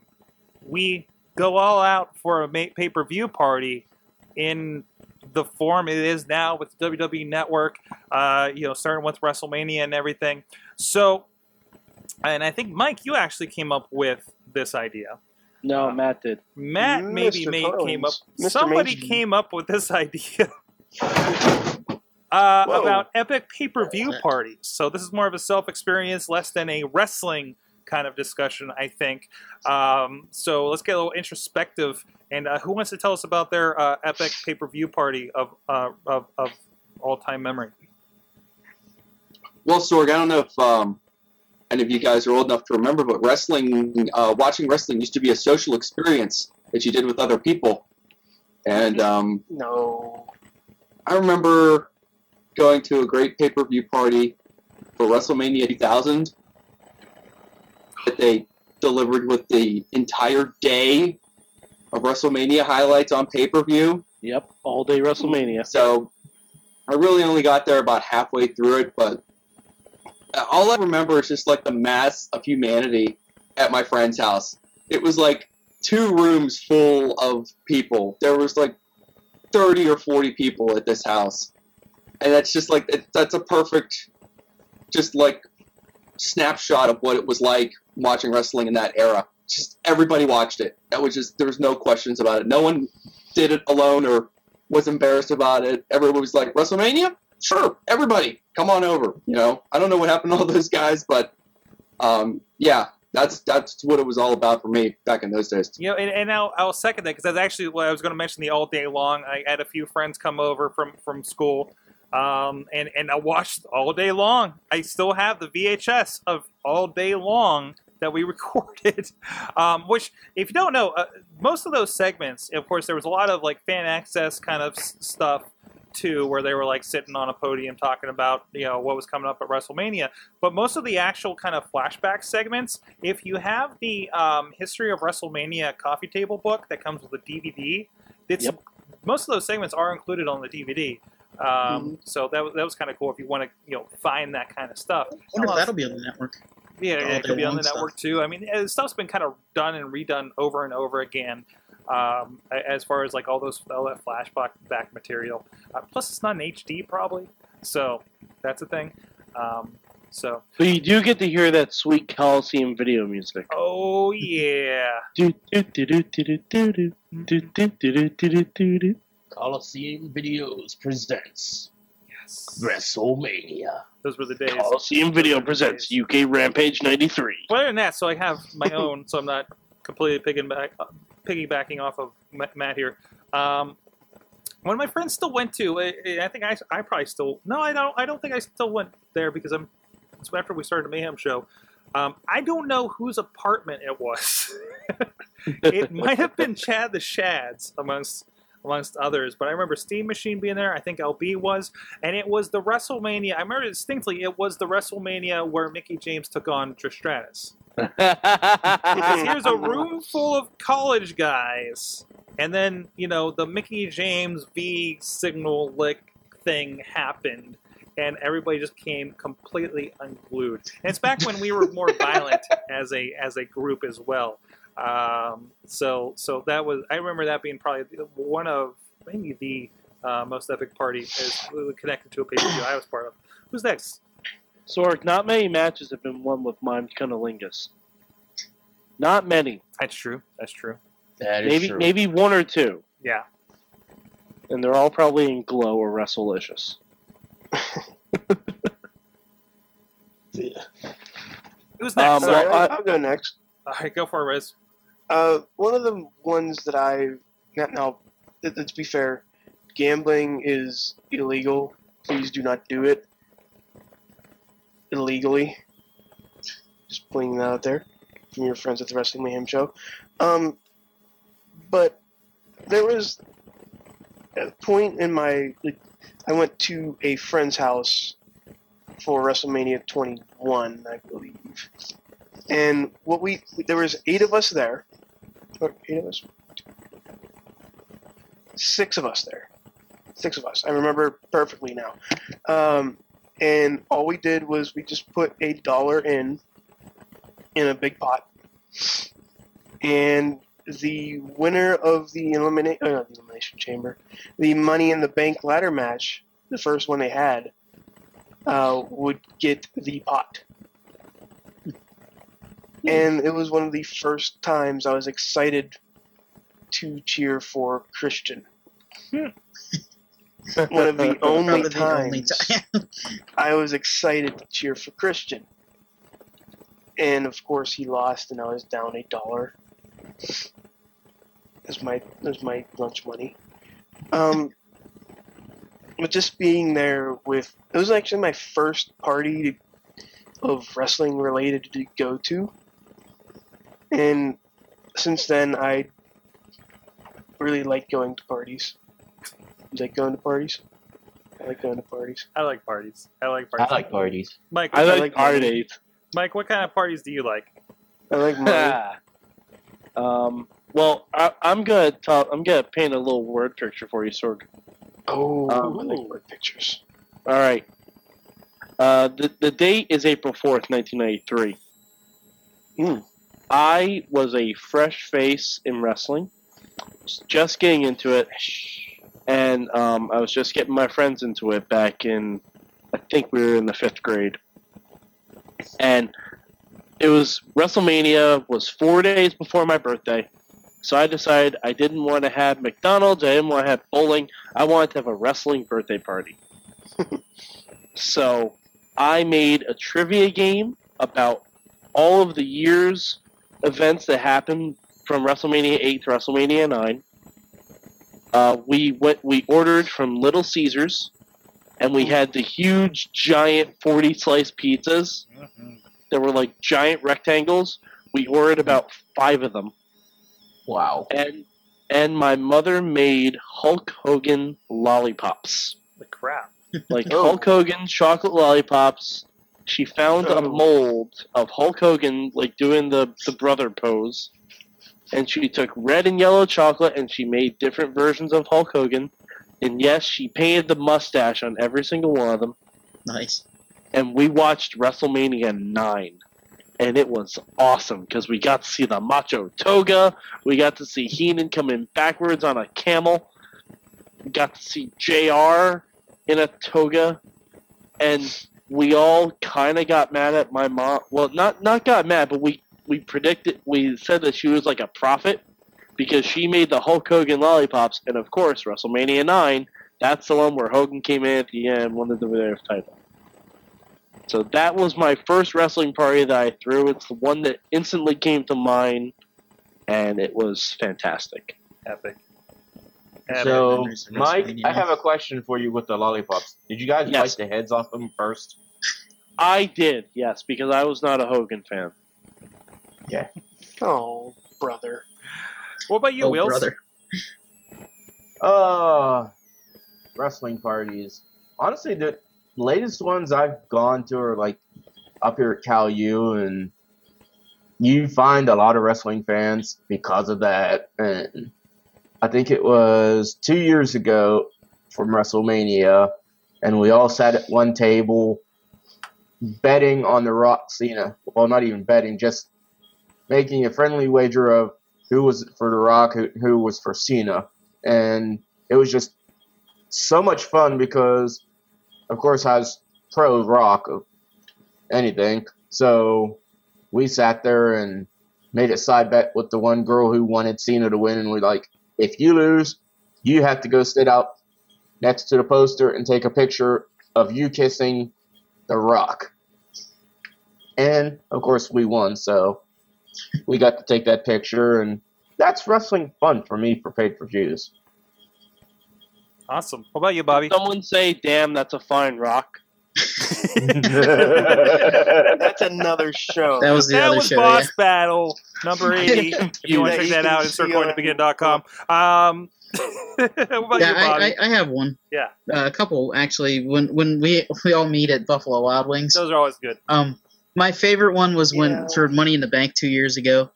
we go all out for a pay per view party in the form it is now with the WWE Network, uh, you know, starting with WrestleMania and everything. So, and I think Mike, you actually came up with this idea. No, Matt did. Matt maybe Mr. made, came up. Mr. Somebody Mainstream. came up with this (laughs) idea uh, about epic pay-per-view parties. So this is more of a self-experience, less than a wrestling kind of discussion, I think. Um, so let's get a little introspective. And uh, who wants to tell us about their uh, epic pay-per-view party of uh, of, of all-time memory? Well, Sorg, I don't know if um, any of you guys are old enough to remember, but wrestling, uh, watching wrestling used to be a social experience that you did with other people. And um, No. I remember going to a great pay per view party for WrestleMania 2000 that they delivered with the entire day of WrestleMania highlights on pay per view. Yep, all day WrestleMania. So I really only got there about halfway through it, but all I remember is just like the mass of humanity at my friend's house. It was like two rooms full of people. There was like 30 or 40 people at this house. And that's just like, it, that's a perfect, just like snapshot of what it was like watching wrestling in that era. Just everybody watched it. That was just, there was no questions about it. No one did it alone or was embarrassed about it. Everyone was like, WrestleMania? Sure, everybody, come on over. You know, I don't know what happened to all those guys, but um, yeah, that's that's what it was all about for me back in those days. You know, and, and I'll, I'll second that because that's actually what I was going to mention the all day long. I had a few friends come over from from school, um, and and I watched all day long. I still have the VHS of all day long that we (laughs) recorded. Um, which, if you don't know, uh, most of those segments, of course, there was a lot of like fan access kind of s- stuff too, where they were like sitting on a podium talking about you know what was coming up at WrestleMania. But most of the actual kind of flashback segments, if you have the um, history of WrestleMania coffee table book that comes with a DVD, it's Yep. most of those segments are included on the DVD. Um, So that was that was kind of cool if you want to you know find that kind of stuff. I wonder if that'll be on the network. Yeah, All it day could be on long the network too. I mean, uh, stuff's been kind of done and redone over and over again. Um, as far as like all those all that flashback back material. Uh, plus, it's not an HD probably, so that's a thing. Um, so, But you do get to hear that sweet Coliseum video music. oh yeah, Coliseum Videos presents yes. WrestleMania. Those were the days. Coliseum Video presents UK Rampage '93. Well, other than that, so I have my own, so I'm not completely piggybacking off of Matt here. Um, one of my friends still went to. I think I, I probably still. No, I don't. I don't think I still went there because I'm. It's after we started the Mayhem show. Um, I don't know whose apartment it was. (laughs) it might have been Chad the Shads amongst amongst others, but I remember Steam Machine being there. I think LB was, and it was the WrestleMania. I remember distinctly. It was the WrestleMania where Mickie James took on Trish Stratus. Because here's a room full of college guys, and then you know the Mickie James V signal lick thing happened, and everybody just came completely unglued. And it's back when we were more violent (laughs) as a as a group as well. Um, so so that was I remember that being probably one of maybe the uh, most epic party is connected to a pay per view I was part of. Who's next? Sorg, not many matches have been won with Mime Cunnilingus. Not many. That's true. That's true. That is Maybe true. maybe one or two. Yeah. And they're all probably in Glow or Wrestlicious. (laughs) Who's next? Um, Sorry. well, I- I'll go next. All right, go for it, Riz. Uh, one of the ones that I now, now let's be fair, gambling is illegal. Please do not do it illegally. Just pointing that out there from your friends at the Wrestling Mayhem show. Um, but there was a point in my like, I went to a friend's house for WrestleMania 21, I believe. And what we there was eight of us there. Eight of us. Six of us there. Six of us. I remember perfectly now. Um, and all we did was we just put a dollar in in a big pot. And the winner of the uh, elimination chamber, the Money in the Bank ladder match, the first one they had, uh, would get the pot and it was one of the first times I was excited to cheer for Christian. one of the (laughs) only Probably the only times time. (laughs) I was excited to cheer for Christian. And of course he lost and I was down a dollar. As my as my lunch money. Um but just being there with it was actually my first party to, of wrestling related to go to. And since then I really like going to parties. You like going to parties? I like going to parties. I like parties. I like parties. I parties. like parties. Mike. I like, like parties. Mike, what kind of parties do you like? I like money. (laughs) um, well, I, I'm gonna talk. I'm gonna paint a little word picture for you, Sorg. oh, Um, I like word pictures. All right. Uh, the the date is April fourth, nineteen ninety three. Hmm. I was a fresh face in wrestling, just getting into it, and um, I was just getting my friends into it back in, I think we were in the fifth grade, and it was WrestleMania was four days before my birthday, so I decided I didn't want to have McDonald's, I didn't want to have bowling, I wanted to have a wrestling birthday party. (laughs) so I made a trivia game about all of the years events that happened from WrestleMania 8 to WrestleMania 9. Uh, we went. We ordered from Little Caesars, and we had the huge, giant forty slice pizzas that were like giant rectangles. We ordered about five of them, Wow. and and my mother made Hulk Hogan lollipops, The crap. like (laughs) Oh. Hulk Hogan chocolate lollipops. She found a mold of Hulk Hogan, like doing the the brother pose, and she took red and yellow chocolate and she made different versions of Hulk Hogan. And yes, she painted the mustache on every single one of them. Nice. And we watched WrestleMania nine. and it was awesome because we got to see the macho toga. We got to see Heenan coming backwards on a camel. We got to see Jr. in a toga, and we all kind of got mad at my mom. Well, not not got mad, but we we predicted. We said that she was like a prophet because she made the Hulk Hogan lollipops, and of course, WrestleMania nine. That's the one where Hogan came in at the end, won the WWF title. So that was my first wrestling party that I threw. It's the one that instantly came to mind, and it was fantastic. Epic. So, Mike, I have a question for you with the lollipops. Did you guys Yes. bite the heads off them first? I did, yes, because I was not a Hogan fan. Yeah. Oh, brother. What about you, oh, Wheels? brother. Uh, wrestling parties. Honestly, the latest ones I've gone to are like up here at Cal U, and you find a lot of wrestling fans because of that. And I think it was two years ago from WrestleMania, and we all sat at one table betting on the Rock Cena. Well, not even betting, just making a friendly wager of who was for the Rock, who, who was for Cena and it was just so much fun because, of course, I was pro rock of anything. So we sat there and made a side bet with the one girl who wanted Cena to win, and we're like, if you lose, you have to go sit out next to the poster and take a picture of you kissing the Rock. And of course, we won, so we got to take that picture, and that's wrestling fun for me for pay per views. Awesome. What about you, Bobby? Someone say, "Damn, that's a fine rock." (laughs) (laughs) That's another show. That was the that other was show. Boss yeah. Battle number (laughs) 80. if you want to check that out, it's on- insertcoinbegin.com. Um, (laughs) what about Yeah, you, Bobby? I, I, I have one. Yeah. Uh, a couple actually. When when we we all meet at Buffalo Wild Wings. Those are always good. Um, my favorite one was when Yeah. for Money in the Bank two years ago.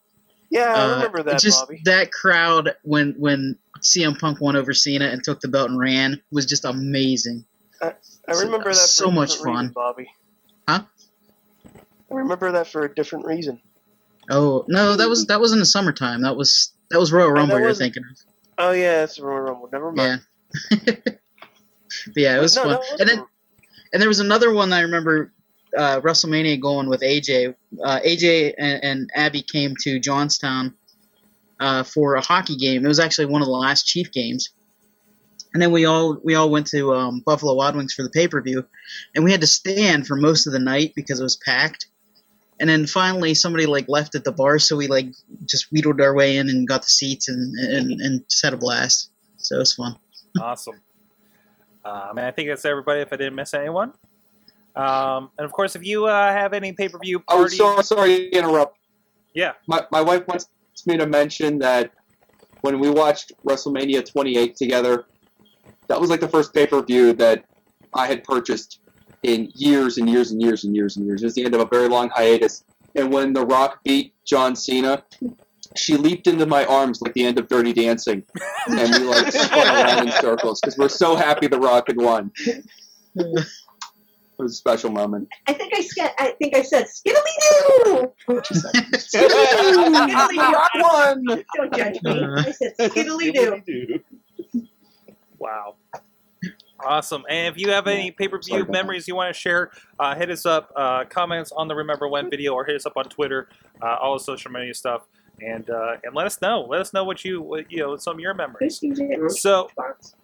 Yeah, I Uh, remember that, just Bobby. that crowd when when CM Punk won over Cena and took the belt and ran was just amazing. I remember that for so a much different fun. reason, Bobby. Huh? I remember that for a different reason. Oh no, that was that was in the summertime. That was that was Royal Rumble you're thinking of. Oh yeah, it's Royal Rumble. Never mind. Yeah. (laughs) Yeah, it was no, fun. was and then and there was another one I remember uh, WrestleMania going with AJ. Uh, AJ and, and Abby came to Johnstown uh, for a hockey game. It was actually one of the last Chief games. And then we all we all went to um, Buffalo Wild Wings for the pay per view, and we had to stand for most of the night because it was packed. And then finally, somebody like left at the bar, so we like just wheedled our way in and got the seats and and, and just had a blast. So it was fun. (laughs) Awesome. Um, and I think that's everybody if I didn't miss anyone. Um, and of course, if you uh, have any pay per view Oh, party. sorry, sorry to interrupt. Yeah. My, my wife wants me to mention that when we watched WrestleMania 28 together, that was like the first pay per view that I had purchased in years and years and years and years and years. It was the end of a very long hiatus. And when The Rock beat John Cena, she leaped into my arms like the end of Dirty Dancing, and we like (laughs) spun around in circles because we're so happy The Rock had won. It was a special moment. I think I said I think I said skiddly doo. (laughs) (laughs) Rock won. Don't judge me. I said skiddly doo. Wow. Awesome. And if you have any pay per view memories you want to share, uh, hit us up, uh, comments on the Remember When video, or hit us up on Twitter, uh, all the social media stuff, and uh, and let us know. Let us know what you what, you know some of your memories. So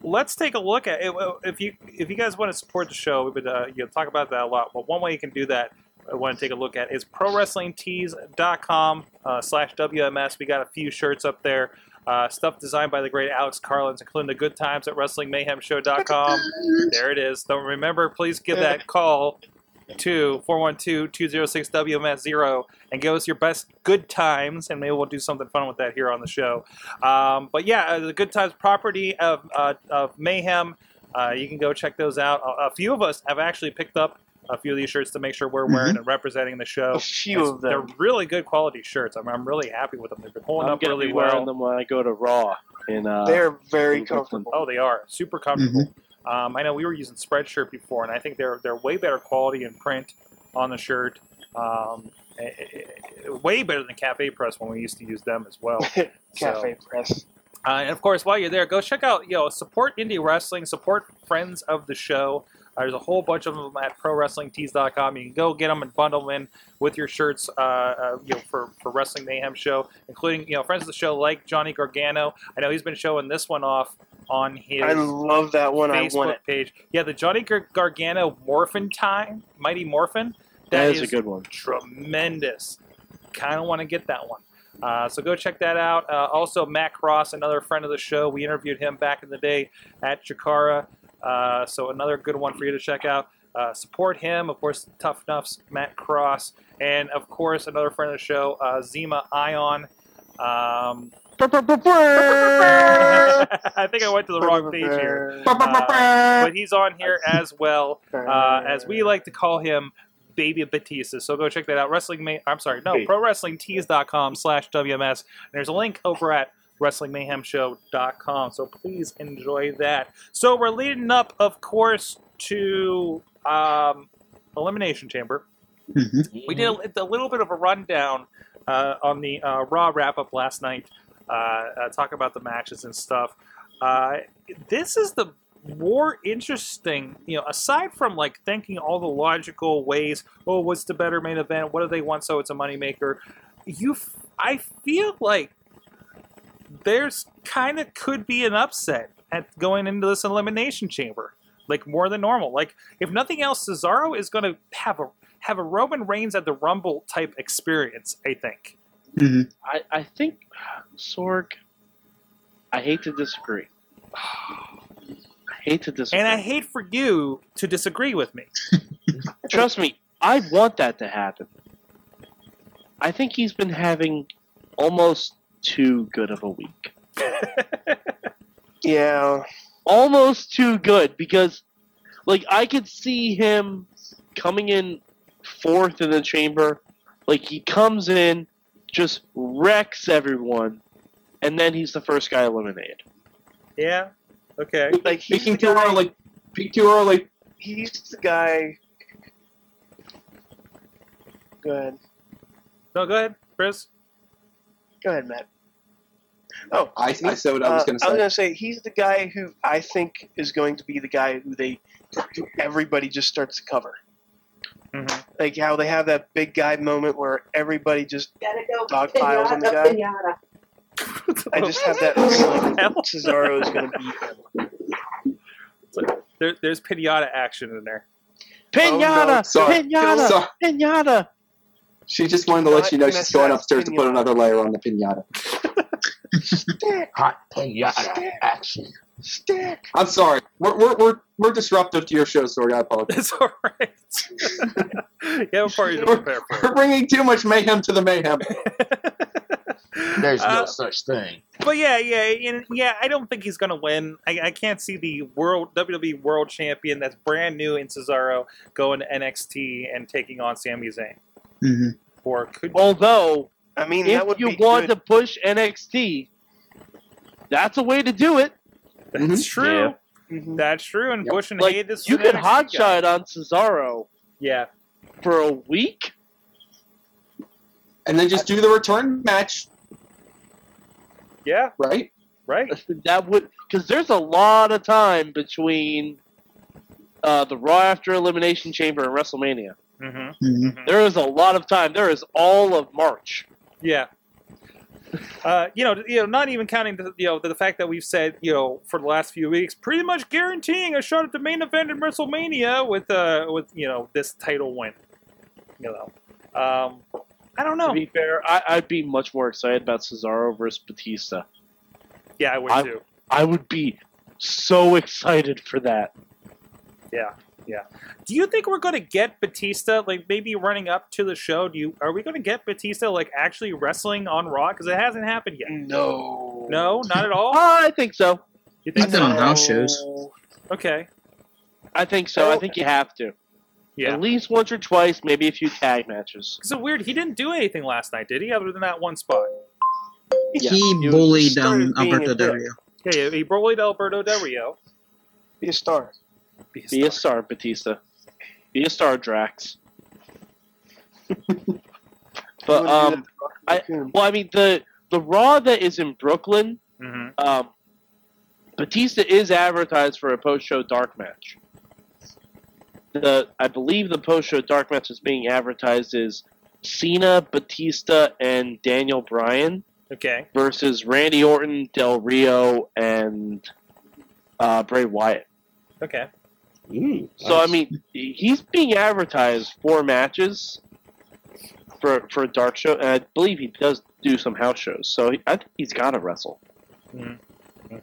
let's take a look at it. If you if you guys want to support the show, we've been uh, you know, talk about that a lot. But one way you can do that, I want to take a look at is ProWrestlingTees.com uh, slash WMS. We got a few shirts up there. Uh, stuff designed by the great Alex Carlins, including the good times at WrestlingMayhemShow.com. (laughs) There it is. Don't remember, please give that call to 412-206-WMS0 and give us your best good times, and maybe we'll do something fun with that here on the show. Um, but yeah, uh, the good times property of, uh, of Mayhem, uh, you can go check those out. A, a few of us have actually picked up a few of these shirts to make sure we're wearing and representing the show. A few It's- of them. They're really good quality shirts. I'm, I'm really happy with them. They've been holding I'm up gonna really be wearing them when I go to Raw. And, uh, They're very comfortable. Oh, they are super comfortable. Um, I know we were using Spreadshirt before, and I think they're they're way better quality in print on the shirt. Um, eh, eh, eh, way better than Cafe Press when we used to use them as well. (laughs) Cafe Press. Uh, and of course, while you're there, go check out, you know, support indie wrestling, support friends of the show. There's a whole bunch of them at ProWrestlingTees.com. You can go get them and bundle them in with your shirts, uh, uh, you know, for for Wrestling Mayhem show, including you know friends of the show like Johnny Gargano. I know he's been showing this one off on his I love that one. I want Facebook it. page. Yeah, the Johnny Gar- Gargano Morphin Time, Mighty Morphin. That is a good one. tremendous. Kind of want to get that one. Uh, so go check that out. Uh, also, Matt Cross, another friend of the show. We interviewed him back in the day at Chikara. Uh, so another good one for you to check out. Uh, support him, of course. Tough Nuff's Matt Cross, and of course another friend of the show, uh, Zema Ion. Um, (laughs) I think I went to the wrong (laughs) page here, (laughs) Uh, but he's on here as well uh, as we like to call him baby batista so go check that out wrestling May- i'm sorry no Hey. pro wrestling tees.com slash wms and there's a link over at wrestlingmayhemshow.com so please enjoy that so we're leading up of course to um, elimination chamber hmm we did a, a little bit of a rundown uh, on the uh, Raw wrap up last night, uh, uh, talk about the matches and stuff. Uh, this is the more interesting, you know, aside from like thinking all the logical ways, oh, what's the better main event? What do they want so it's a moneymaker? You, f- I feel like there's kind of could be an upset at going into this elimination chamber, like more than normal. Like if nothing else, Cesaro is going to have a have a Roman Reigns at the Rumble type experience. I think. hmm I, I think Sorg. I hate to disagree. I hate to disagree. And I hate for you to disagree with me. (laughs) Trust me, I want that to happen. I think he's been having almost too good of a week. (laughs) Yeah. Almost too good because, like, I could see him coming in fourth in the chamber. Like, he comes in, just wrecks everyone, and then he's the first guy eliminated. yeah. Okay. Like he's Peaking the too guy. early. Peak too early. He's the guy. Go ahead. No, go ahead, Chris. Go ahead, Matt. Oh, I, I said what I was uh, going to say. I was gonna say he's the guy who I think is going to be the guy who they, who everybody just starts to cover. Mhm. Like how they have that big guy moment where everybody just. Gotta go. Dog piles on the guy? Pinata. I just have that feeling (laughs) Hell. Cesaro is going to be him. There, there's pinata action in there. Pinata! Sorry. Pinata! Sorry. Pinata! She just wanted to let you know she's going mess upstairs to put another layer on the pinata. Stick, Hot pinata action. stick. I'm sorry. We're, we're, we're, we're disruptive to your show, Sorg. I apologize. It's all right. (laughs) you have a party to prepare for. We're bringing too much mayhem to the mayhem. (laughs) There's no Uh, such thing. But yeah, yeah, and yeah. I don't think he's gonna win. I, I can't see the world WWE World Champion that's brand new in Cesaro going to NXT and taking on Sami Zayn. hmm Or could Although, I mean, that if would you be want good. to push NXT, that's a way to do it. that's true. Mhm. That's true. And Yep. Bush and Like, Hayes is you an could NXT guy. hotshot on Cesaro Yeah, for a week. And then just do the return match, yeah, right? right. (laughs) That would because there's a lot of time between uh, the Raw after Elimination Chamber and WrestleMania. hmm hmm There is a lot of time. There is all of March. Yeah. Uh, you know, you know, not even counting the, you know the, fact that we've said you know for the last few weeks, pretty much guaranteeing a shot at the main event in WrestleMania with uh with you know this title win. You know, um, I don't know. To be fair, I, I'd be much more excited about Cesaro versus Batista. Yeah, I would I- too. I would be so (laughs) excited for that. Yeah, yeah. Do you think we're going to get Batista like maybe running up to the show? Do you are we going to get Batista like actually wrestling on Raw because it hasn't happened yet? No. No, not at all. I think so. You think He's been so? on house shows. Okay. I think so. I think you have to. Yeah. At least once or twice, maybe a few tag matches. It's so weird. He didn't do anything last night, did he? Other than that one spot. Yeah, he he bullied started um, Alberto Del. Rio. Yeah, he bullied Alberto Del Rio. Be a star. Be a Be a star. star, Batista. Be a star, Drax. (laughs) But You wanna do um, that to Rock I- well, I mean the the Raw that is in Brooklyn, hmm um, Batista is advertised for a post-show dark match. The I believe the post-show dark match is being advertised is Cena, Batista, and Daniel Bryan Okay. versus Randy Orton, Del Rio, and uh, Bray Wyatt. Okay. Ooh, So I mean, he's being advertised for matches for for a dark show, and I believe he does do some house shows. So he, I think he's got to wrestle. Mhm.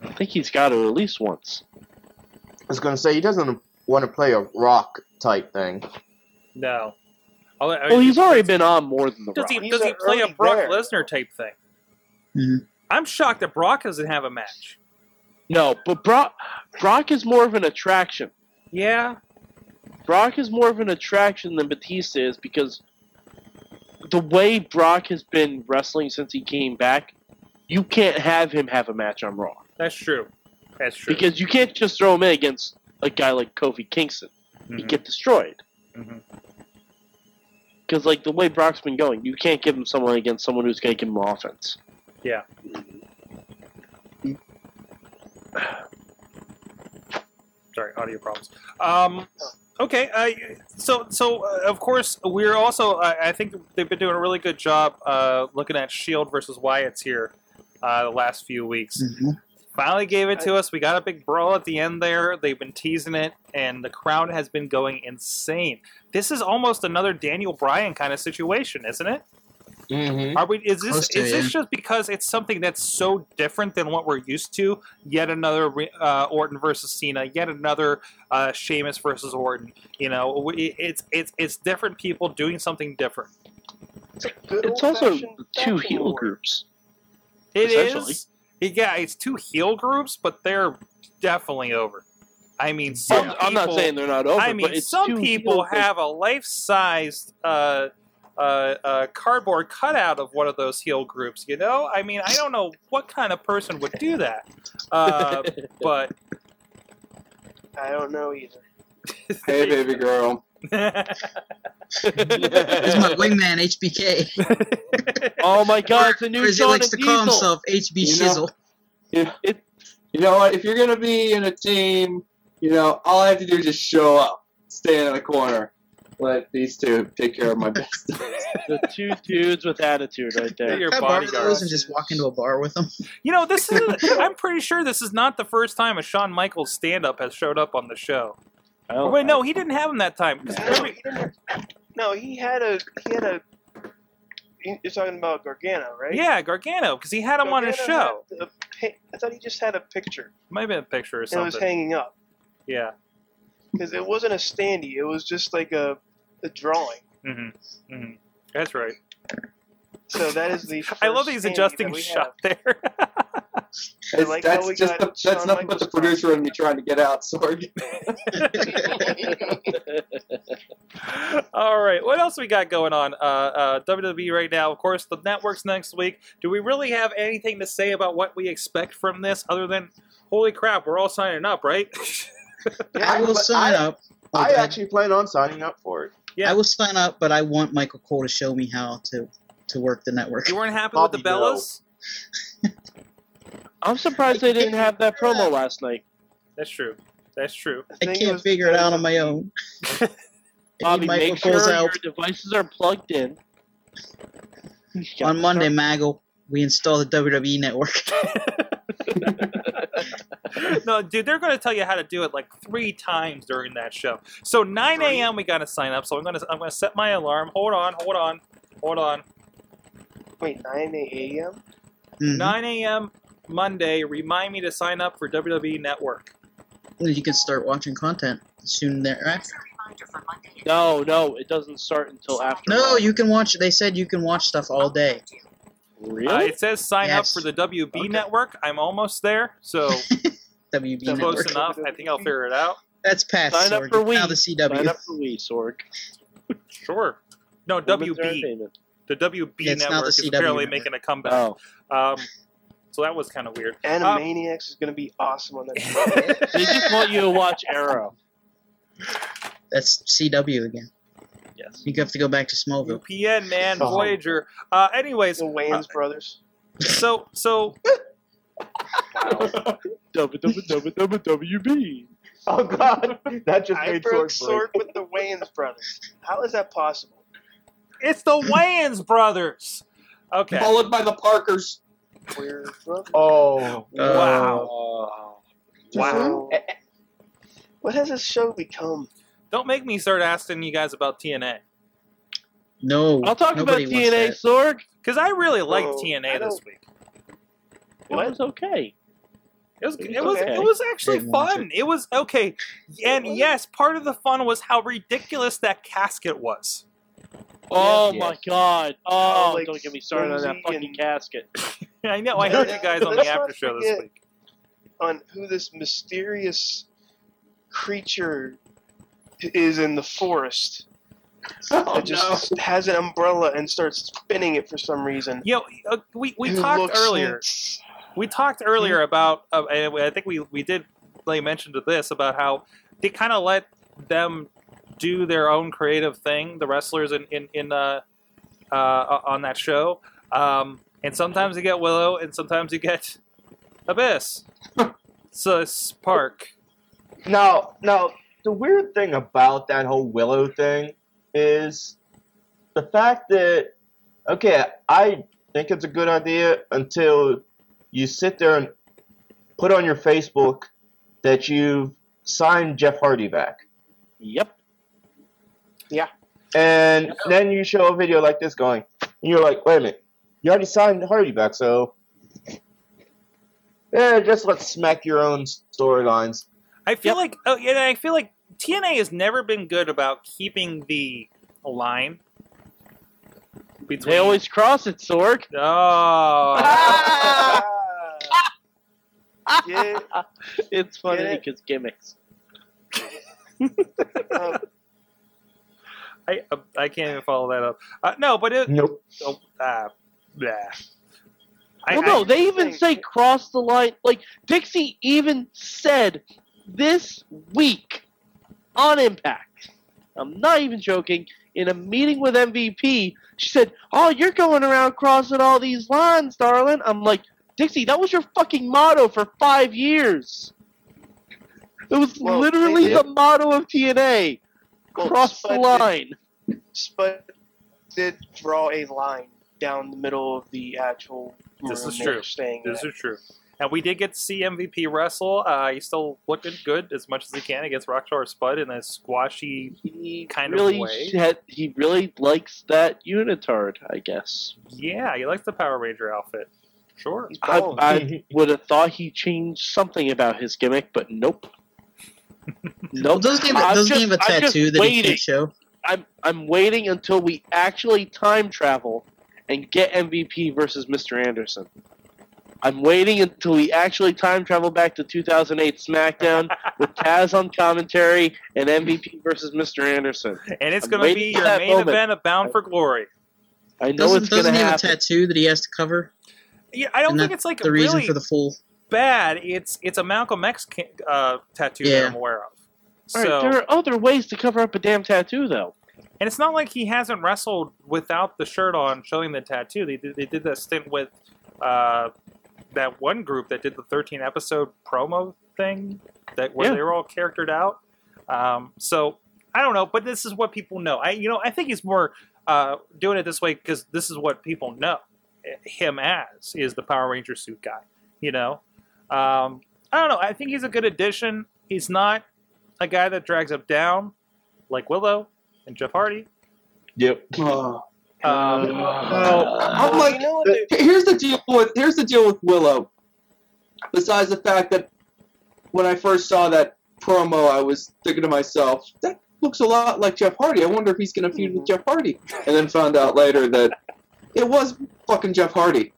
I think he's got to at least once. I was gonna say he doesn't want to play a rock type thing. No. Oh, I- Well, he's already been on more than the Does Rock. he He's he play a early Brock there. Lesnar type thing? Mhm. I'm shocked that Brock doesn't have a match. No, but Brock Brock is more of an attraction. Yeah. Brock is more of an attraction than Batista is because the way Brock has been wrestling since he came back, you can't have him have a match on Raw. That's true. That's true. Because you can't just throw him in against a guy like Kofi Kingston. He'd Mhm. get destroyed. Mhm. Because, like, the way Brock's been going, you can't give him someone against someone who's going to give him offense. Yeah. (sighs) Sorry, audio problems. Um, okay, uh, so so uh, of course we're also I I think they've been doing a really good job uh, looking at Shield versus Wyatt's here uh, the last few weeks. Mhm. Finally gave it to us. We got a big brawl at the end there. They've been teasing it, and the crowd has been going insane. This is almost another Daniel Bryan kind of situation, isn't it? Mm-hmm. Are we? Is this Close to, is this yeah. just because it's something that's so different than what we're used to? Yet another uh, Orton versus Cena. Yet another uh, Sheamus versus Orton. You know, it's it's it's different people doing something different. It's, It's also two heel war. groups. It is. Essentially. is. Yeah, it's two heel groups, but they're definitely over. I mean, some I'm, I'm not saying they're not over, I mean, but it's some people have a life-sized uh, uh, uh, cardboard cutout of one of those heel groups. You know, I mean, I don't know what kind of person would do that, uh, (laughs) but I don't know either. (laughs) Hey, baby girl. (laughs) This is my wingman, HBK. oh my god, it's a new Or as he likes to call himself, HB You know- Shizzle. You, you know what? If you're gonna be in a team, you know all I have to do is just show up, stand in the corner, let these two take care of my (laughs) business. The two dudes with attitude right there. Your Can I borrow bodyguard. those and just walk into a bar with them? you know, this is. I'm pretty sure this is not the first time a Shawn Michaels stand-up has showed up on the show. Oh, wait, no, he didn't have him that time. No, every- he. No, he had a he had a. You're talking about Gargano, right? yeah, Gargano, because he had him on his show. had I thought he just had a picture. Might have been a picture or And it was hanging up Yeah. because it wasn't a standee. It was just like a a drawing. Mm-hmm. Mm-hmm. That's right. So that is the. (laughs) I love first that he's adjusting that his we shot there. (laughs) It's- like that's just the, that's Shawn nothing but the producer and me trying to get out. Sorg. (laughs) All right, what else we got going on? Uh, uh, WWE right now, of course, the networks next week. Do we really have anything to say about what we expect from this, other than, holy crap, we're all signing up, right? I will sign I- up. I Like, actually plan on signing up for it. Yeah. I will sign up, but I want Michael Cole to show me how to to work the network. you weren't happy with the Bobby Doe. Bellas? I'm surprised they didn't have that promo last night. That's true. That's true. I I can't figure it uh, out on my own. (laughs) Bobby, Michael make sure Cole's your help. devices are plugged in. On Monday, start- Maggle, we install the WWE network. (laughs) (laughs) no, dude, they're going to tell you how to do it like three times during that show. So 9 a.m. we got to sign up. So I'm going to I'm going to set my alarm. Hold on, hold on, hold on. Wait, 9 a.m. Mhm. 9 a.m. Monday. Remind me to sign up for WWE Network. You can start watching content soon thereafter. No, no, it doesn't start until after. No, you can watch. They said you can watch stuff all day. Really. Uh, it says sign Yes. up for the WB Okay. Network. I'm almost there, so (laughs) WB close network. enough. I think I'll figure it out. That's past Sign up for It's now the CW. Sign up for Wii, Sorg. (laughs) Sure. No, Women's WB. The WB Yeah, Network the is CW apparently network. making a comeback. Oh, Um, so that was kind of weird. Animaniacs is going to be awesome on that (laughs) show. they just want you to watch Arrow. That's CW again. Guess. You have to go back to Smallville. UPN man, Oh. Voyager. Uh, anyways, The Wayans uh, brothers. so so (laughs) WWB. Oh God, that just I made broke sword sword with the Wayans brothers. How is that possible? it's the Wayans brothers. Okay. Followed by the Parkers. We're oh, brothers. Oh, Wow. Wow. So, eh, eh, what has this show become? Don't make me start asking you guys about TNA No, I'll talk about TNA that. Sorg. because I really liked Oh, TNA this week. It was okay. It was It it was was okay. it was actually fun. It was okay, and yes, part of the fun was how ridiculous that casket was. Oh Yeah. my god. Oh, like, don't get me started on that fucking and- casket. (laughs) I know. I heard you guys (laughs) on the after show this week. On who this mysterious creature is in the forest Oh that just has an umbrella and starts spinning it for some reason. You know, uh, we we talked earlier. like- We talked earlier about, uh, and I think we we did lay mention to this about how they kind of let them do their own creative thing. The wrestlers in in, in uh, uh, on that show, um, and sometimes you get Willow, and sometimes you get Abyss. (laughs) so Spark. Now, now, the weird thing about that whole Willow thing is the fact that, okay, I think it's a good idea until you sit there and put on your Facebook that you've signed Jeff Hardy back. Yep. Yeah. And then you show a video like this going, and you're like, wait a minute, you already signed Hardy back, so. Yeah, just let's smack your own storylines. I feel Yep. like, oh, yeah, I feel like TNA has never been good about keeping the line between. They always cross it, Sorg. (laughs) Oh. Yeah, it's funny Get it? because gimmicks. (laughs) uh, I I can't even follow that up. Uh, no, but it. Nope. Oh, uh, yeah. I, well, no, I- they even think- say cross the line. Like Dixie even said this week on Impact. I'm not even joking. In a meeting with MVP, she said, "Oh, you're going around crossing all these lines, darling." I'm like, Dixie, that was your fucking motto for five years. It was Well, literally the motto of TNA. well, Cross the line. Did, Spud did draw a line down the middle of the actual This is true. This in. is true. And we did get to see MVP wrestle. Uh, he's still looking good as much as he can against Rockstar Spud in a squashy. He kind of way. Had, he really likes that unitard, I guess. Yeah, he likes the Power Ranger outfit. Sure. I. I (laughs) would have thought he changed something about his gimmick, but nope. Well, (laughs) nope. doesn't he have, doesn't he have a just- I'm just tattoo that he waiting. can't show? I'm I'm waiting until we actually time travel and get MVP versus Mr. Anderson. I'm waiting until we actually time travel back to 2008 SmackDown with (laughs) Taz on commentary and MVP versus Mr. Anderson. And it's going to be your main moment. event of Bound for Glory. I know Doesn't, it's going to doesn't he have a tattoo that he has to cover? Yeah, I don't think it's like the reason really for the full. bad. It's it's a Malcolm X uh, tattoo that I'm aware of. All right, So, there are other ways to cover up a damn tattoo, though. and it's not like he hasn't wrestled without the shirt on, showing the tattoo. They did, they did that stint with uh, that one group that did the 13 episode promo thing that where Yeah. they were all charactered out. Um, so I don't know, but this is what people know. I you know I think he's more uh, doing it this way because this is what people know him as is the Power Ranger suit guy. You know, um, I don't know. I think he's a good addition. He's not a guy that drags up down like Willow and Jeff Hardy. Yep. Oh. Um, I'm like, you know here's the deal with here's the deal with Willow. Besides the fact that when I first saw that promo, I was thinking to myself, that looks a lot like Jeff Hardy. I wonder if he's gonna feud with Jeff Hardy. And then found out later that it was fucking Jeff Hardy.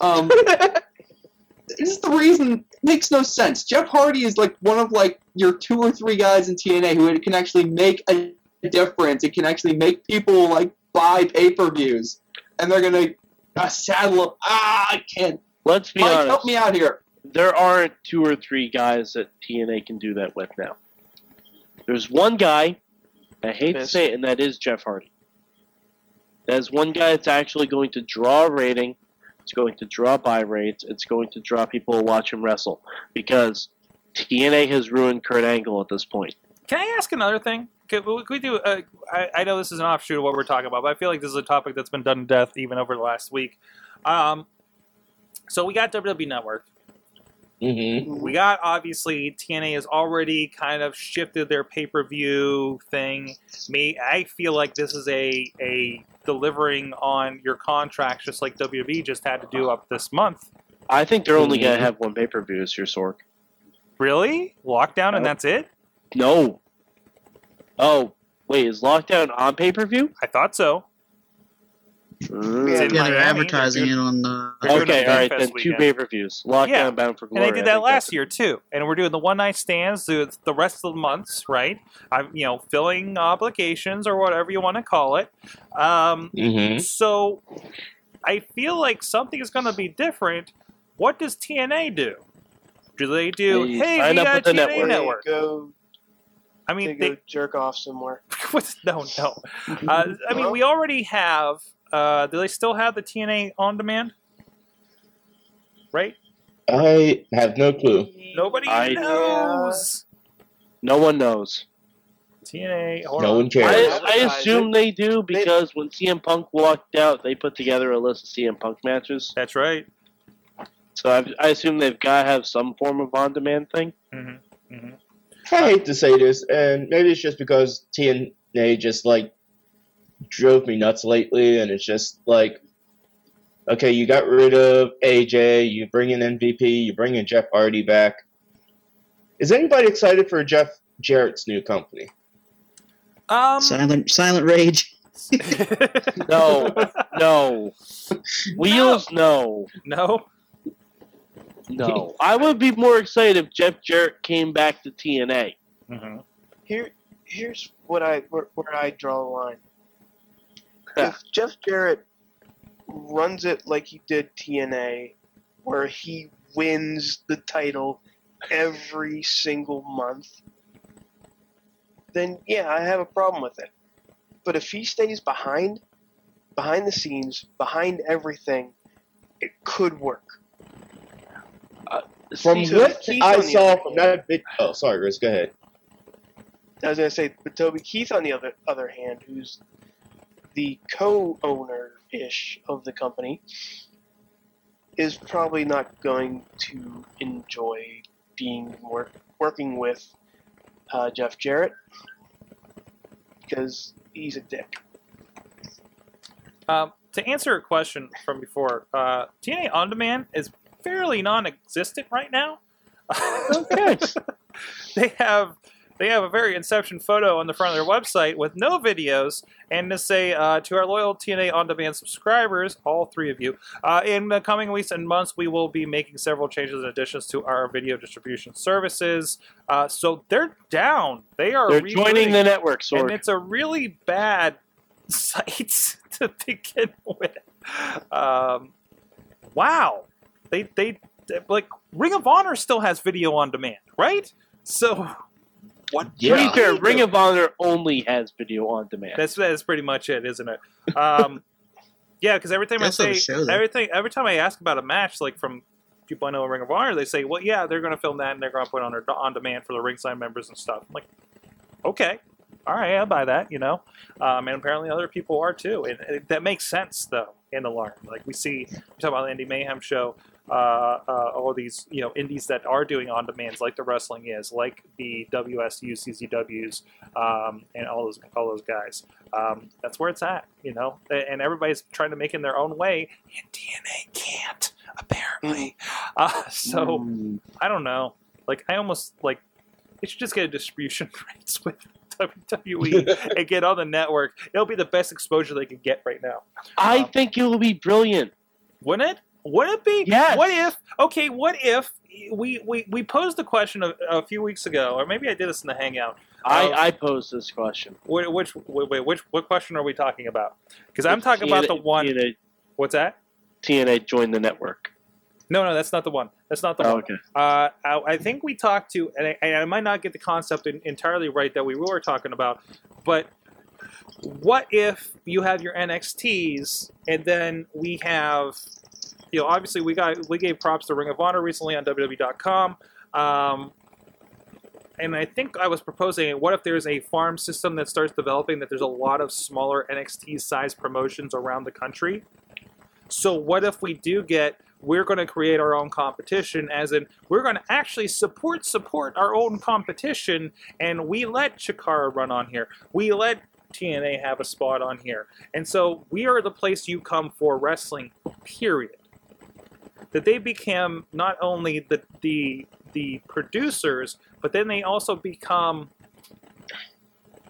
Um, (laughs) this is the reason makes no sense. Jeff Hardy is like one of like your two or three guys in TNA who can actually make a difference. It can actually make people like buy pay per views, and they're gonna uh, saddle up. Ah, I can't. Let's be Mike, honest. help me out here. there aren't two or three guys that TNA can do that with now. There's one guy, I hate to say it, and that is Jeff Hardy. That's one guy that's actually going to draw a rating. It's going to draw buy rates. It's going to draw people to watch him wrestle because TNA has ruined Kurt Angle at this point. Can I ask another thing? Could we, could we do? Uh, I, I know this is an offshoot of what we're talking about, but I feel like this is a topic that's been done to death even over the last week. Um, so we got WWE Network. Mm-hmm. We got obviously TNA has already kind of shifted their pay per view thing. Me, I feel like this is a a delivering on your contracts, just like WWE just had to do up this month. I think they're only going Mhm. to have one pay per view this year, Sorg. Really, lockdown, and that's it? No. Oh, wait, is Lockdown on pay per view? I thought so. Yeah, Yeah, they're Miami, advertising it on the. They're Okay, all right, then two pay per views. Lockdown Yeah. Bound for Glory. And they did that last year too. And we're doing the one night stands the, the rest of the months, right? I'm you know filling obligations or whatever you want to call it. Um, Mm-hmm. so I feel like something is going to be different. What does TNA do? Do they do? They hey, we got a the TNA network." network. Go, I they mean, go they, jerk off somewhere. (laughs) what- no, no. (laughs) Uh, I mean, we already have. Uh, do they still have the TNA on demand? Right? I have no clue. Nobody I- knows. No one knows. TNA. Hold no on. one cares. I, I assume they do because when CM Punk walked out, they put together a list of CM Punk matches. That's right. So I, I assume they've got to have some form of on-demand thing. Mm-hmm. Mm-hmm. I hate to say this, and maybe it's just because TNA just like drove me nuts lately, and it's just like, okay, you got rid of AJ, you bring in MVP, you bring in Jeff Hardy back. Is anybody excited for Jeff Jarrett's new company? Um, Silent, silent rage. (laughs) No, no. Wheels, no. no. No. (laughs) I would be more excited if Jeff Jarrett came back to TNA. Mm-hmm. Here, here's what I where, where I draw the line. (laughs) If Jeff Jarrett runs it like he did TNA, where he wins the title every single month, then yeah, I have a problem with it. But if he stays behind, behind the scenes, behind everything, it could work. From See, what Keith I saw other from hand- that video, oh, sorry, Riz, go ahead. I was gonna say, but Toby Keith, on the other other hand, who's the co-owner ish of the company, is probably not going to enjoy being work working with uh, Jeff Jarrett because he's a dick. Um, to answer a question from before, uh, TNA On Demand is fairly non-existent right now. Okay. (laughs) they have they have a very inception photo on the front of their website with no videos, and to say uh, to our loyal TNA On Demand subscribers, all three of you, uh, in the coming weeks and months, we will be making several changes and additions to our video distribution services. Uh, so they're down. They are They're joining the network, and it's a really bad (laughs) site to begin with. Um, wow, they, they they like Ring of Honor still has video on demand, right? So what? To be fair, Ring of Honor only has video on demand. That's that's pretty much it, isn't it? Um, (laughs) yeah, because every time I They still have say show, everything, every time I ask about a match, like from people I know in Ring of Honor, they say, "Well, yeah, they're going to film that and they're going to put it on their on demand for the ringside members and stuff." I'm like, okay, all right, I'll buy that, you know. Um, and apparently other people are too, and it, that makes sense though in the long. Like we see, we talk about the Indie Mayhem show. Uh, uh, all these you know indies that are doing on demands like the wrestling is like the WSU CZWs um, and all those all those guys. Um, that's where it's at you know? And everybody's trying to make it in their own way and TNA can't apparently. (laughs) Uh, so Mm. I don't know. Like I almost like they should just get a distribution (laughs) rights with WWE (laughs) and get on the network. It'll be the best exposure they can get right now. I Um, think it will be brilliant. wouldn't it? Would it be? Yes. What if? Okay, what if we we, we posed the question a, a few weeks ago, or maybe I did this in the hangout. I, Um, I posed this question. Which which wait, wait, which what question are we talking about? Because I'm If talking about the one. TNA, What's that? TNA joined the network. No, no, that's not the one. That's not the Oh, one. okay. Uh, I, I think we talked to, and I, and I might not get the concept en- entirely right that we were talking about, but what if you have your NXTs and then we have, you know, obviously we got we gave props to Ring of Honor recently on WWE.com. Um, and I think I was proposing, what if there's a farm system that starts developing that there's a lot of smaller NXT size promotions around the country? So what if we do get we're going to create our own competition as in we're going to actually support support our own competition and we let Chikara run on here. We let TNA have a spot on here. And so we are the place you come for wrestling period. That they became not only the the the producers, but then they also become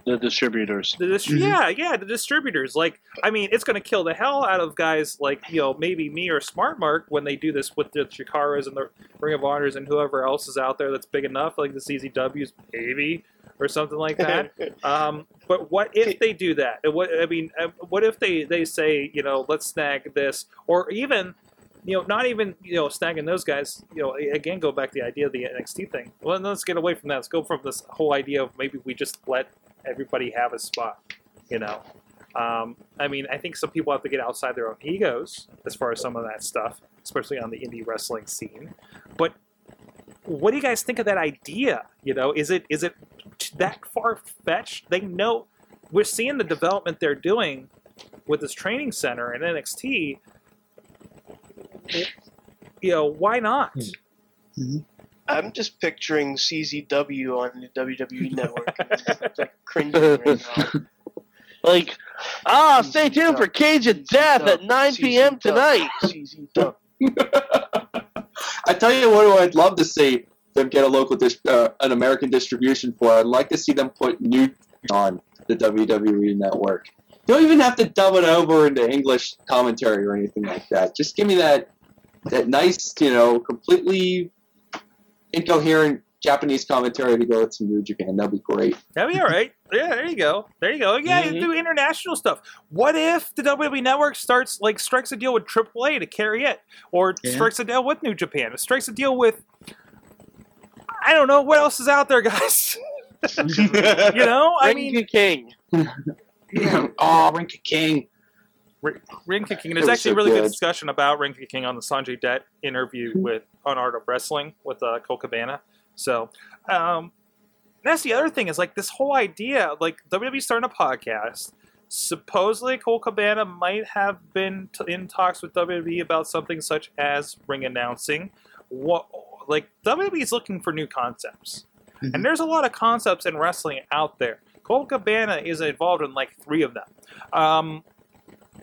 The distributors. the dist- Mhm. yeah, yeah, the distributors. Like, I mean, it's going to kill the hell out of guys like you know maybe me or Smart Mark when they do this with the Chikaras and the Ring of Honors and whoever else is out there that's big enough, like the CZWs, maybe or something like that. (laughs) um, but what if they do that? What I mean, uh, what if they they say you know let's snag this or even. You know, not even you know snagging those guys. You know, again, go back to the idea of the NXT thing. Well, let's get away from that. Let's go from this whole idea of maybe we just let everybody have a spot. You know, um, I mean, I think some people have to get outside their own egos as far as some of that stuff, especially on the indie wrestling scene. But what do you guys think of that idea? You know, is it is it that far fetched? They know we're seeing the development they're doing with this training center and NXT. You know, why not? I'm just picturing CZW on the WWE (laughs) network. it's like (laughs) cringing right now. Like, ah, stay tuned for Cage of Death at 9 p.m. tonight. CZW. (laughs) I tell you what, I'd love to see them get a local, dis- uh, an American distribution for. I'd like to see them put new on the WWE network. You don't even have to dub it over into English commentary or anything like that. Just give me that that nice, you know, completely incoherent Japanese commentary to go with some New Japan. That'd be great. That'd be all right. Yeah, there you go. There you go. Yeah, you mm-hmm. do international stuff. What if the WWE Network starts like strikes a deal with AAA to carry it, or Yeah. strikes a deal with New Japan, or strikes a deal with I don't know what else is out there, (laughs) guys. (laughs) you know, I Ring mean, King. (laughs) oh, Ring Ka King. Ring Ka King. And There's was actually so a really good good. discussion about Ring Ka King on the Sanjay Dutt interview with on Art of Wrestling with uh, Colt Cabana. So um, that's the other thing is like this whole idea, like WWE starting a podcast. Supposedly, Colt Cabana might have been t- in talks with WWE about something such as ring announcing. What like WWE is looking for new concepts, Mhm. and there's a lot of concepts in wrestling out there. Colt Cabana is involved in like three of them. Um,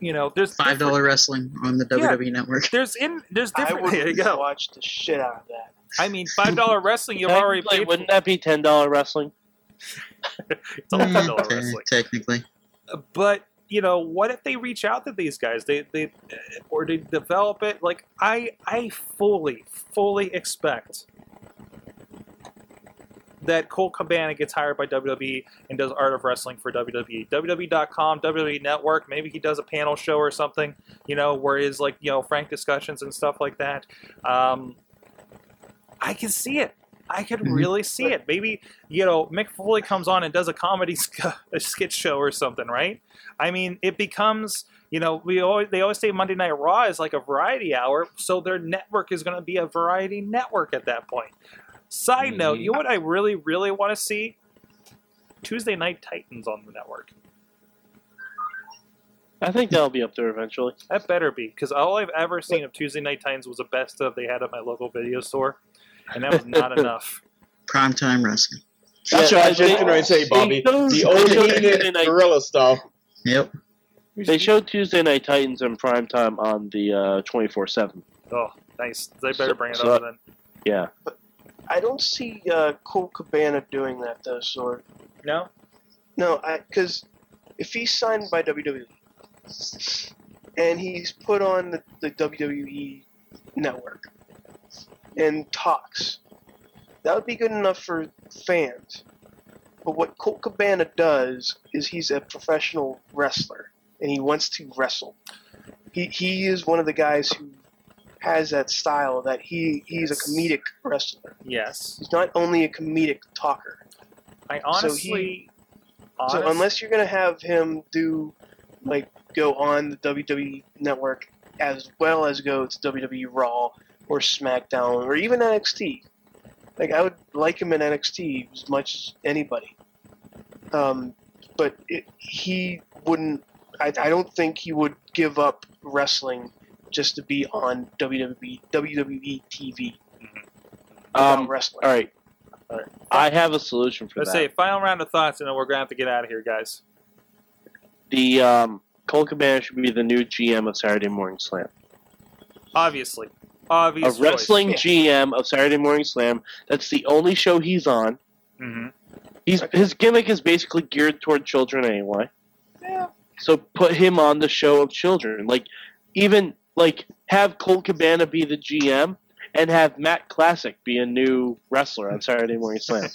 you know, there's five dollar wrestling on the Yeah. WWE network. There's in there's I different. would There you go. watch the shit out of that. I mean, five dollar wrestling you've already Technically, paid. Wouldn't that be $10 wrestling? (laughs) It's all five dollar Mm, te- wrestling. technically. But you know, what if they reach out to these guys? They they or they develop it. Like I I fully fully expect that Colt Cabana gets hired by WWE and does Art of Wrestling for. WWE. WWE.com, WWE Network. Maybe he does a panel show or something. You know, where is like you know frank discussions and stuff like that. Um, I can see it. I could Mhm. really see it. Maybe you know Mick Foley comes on and does a comedy (laughs) sk- a skit show or something, right? I mean, it becomes you know we always they always say Monday Night Raw is like a variety hour, so their network is going to be a variety network at that point. Side note, you know mm-hmm. what I really really want to see? Tuesday Night Titans on the network. I think that'll be up there eventually. (laughs) That better be, because all I've ever seen of Tuesday Night Titans was a best of they had at my local video store, and that was not (laughs) enough. Primetime wrestling. That's Yeah, what I was just they- going to say, Bobby. The they old showed Tuesday night- gorilla stuff. Yep. They showed Tuesday Night Titans in prime time on the uh, twenty four seven. Oh, nice. They better bring it So- over then. Yeah, I don't see uh, Colt Cabana doing that though, Sword. No, No, because if he's signed by WWE and he's put on the, the WWE network and talks, that would be good enough for fans. But what Colt Cabana does is he's a professional wrestler and he wants to wrestle. He, he is one of the guys who has that style that he he's a comedic wrestler. Yes. He's not only a comedic talker. I So he- honestly. So unless you're gonna have him do like go on the WWE network as well as go to WWE Raw or SmackDown or even NXT, like I would like him in NXT as much as anybody. Um, but it, he wouldn't. I, I don't think he would give up wrestling just to be on WWE WWE TV. without Um, wrestling. all right. All right. I have a solution for that. Let's that. say final round of thoughts, and then we're gonna have to get out of here, guys. The um, Colt Cabana should be the new GM of Saturday Morning Slam. Obviously, obvious. a wrestling Yeah. GM of Saturday Morning Slam. That's the only show he's on. hmm He's his gimmick is basically geared toward children anyway. Yeah. So put him on the show of children. Like even like have Colt Cabana be the GM and have Matt Classic be a new wrestler on Saturday Morning (laughs) Slam.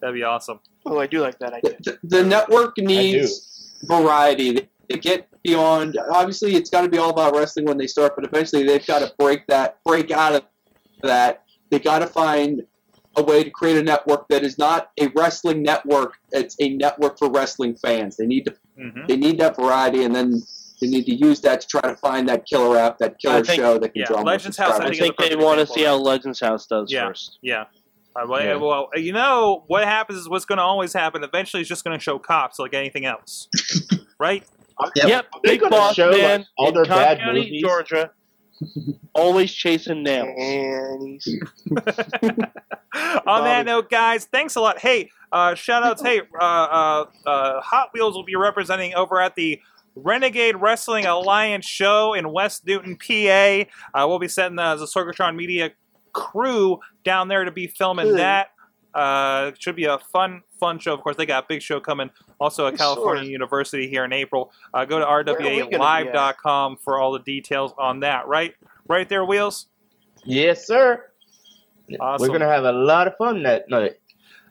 That'd be awesome. Oh, I do like that idea. The, the network needs variety. They, they get beyond. Obviously, it's got to be all about wrestling when they start, but eventually they've got to break that, break out of that. They got to find a way to create a network that is not a wrestling network. It's a network for wrestling fans. They need to. hmm They need that variety, and then they need to use that to try to find that killer app, that killer think- show that can yeah, draw more Legends House, I think subscribers. it's a think they want to see how Legends House does Yeah. first. Yeah. Uh, well, Yeah. well, you know what happens is what's going to always happen. Eventually, it's just going to show cops like anything else, (laughs) right? Yep. Yep, Big Boss show, like, Man all in their Cobb bad County, movies. Georgia, (laughs) always chasing nails. And he's (laughs) On that note, guys, thanks a lot. Hey, uh, shout outs. Hey, uh, uh, uh, Hot Wheels will be representing over at the Renegade Wrestling Alliance show in West Newton, PA. Uh, we'll be setting the, the Sorgatron Media crew down there to be filming Good. that. Uh, it should be a fun, fun show. Of course, they got a big show coming. Also, at California sure. University here in April. Uh, go to are we gonna rwalive.com for all the details on that. Right, right there, Wheels. Yes, sir. Awesome. We're gonna have a lot of fun that night.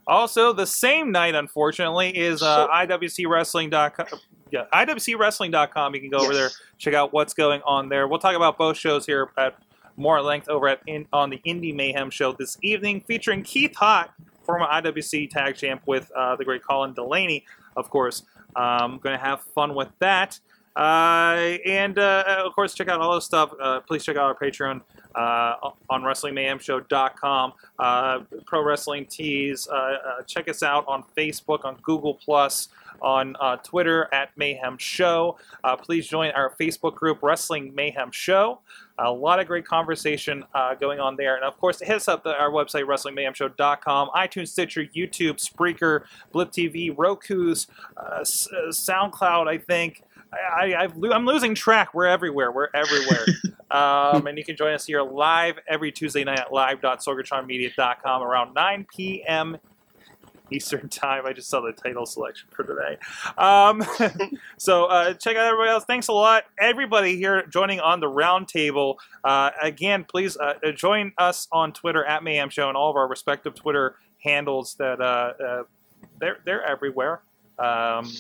Also, the same night, unfortunately, is uh, IWCWrestling.com. Yeah, IWCWrestling.com. You can go over there, check out what's going on there. We'll talk about both shows here at more length over at in, on the Indie Mayhem show this evening, featuring Keith Hott, former IWC Tag Champ, with uh, the great Colin Delaney, of course. Um, going to have fun with that. Uh, and uh, of course, check out all this stuff. Uh, please check out our Patreon uh, on WrestlingMayhemShow.com. Uh, Pro Wrestling Tees. Uh, uh, check us out on Facebook, on Google Plus, on uh, Twitter at Mayhem Show. Please join our Facebook group, Wrestling Mayhem Show. A lot of great conversation going on there. And of course, hit us up at our website, WrestlingMayhemShow.com, iTunes, Stitcher, YouTube, Spreaker, Blip TV, Roku's, SoundCloud, I think. I, I, I'm losing track. We're everywhere. We're everywhere. (laughs) um, and you can join us here live every Tuesday night at live.sorgatronmedia.com around 9 p.m. Eastern Time. I just saw the title selection for today. Um, (laughs) so uh, check out everybody else. Thanks a lot, everybody here joining on the roundtable. Uh, again, please uh, join us on Twitter at Mayhem Show and all of our respective Twitter handles. That uh, uh, they're they're everywhere. Um,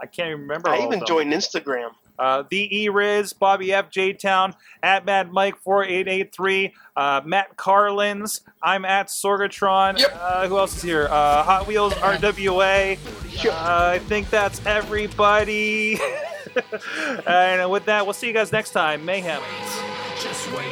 I can't even remember. I all of even them. joined Instagram. Uh, the E Riz, Bobby F. J Town, at Mad Mike four eight eight three, uh, Matt Carlins. I'm at Sorgatron. Yep. Uh, who else is here? Uh, Hot Wheels RWA. Uh, I think that's everybody. (laughs) and with that, we'll see you guys next time. Mayhem. Just wait,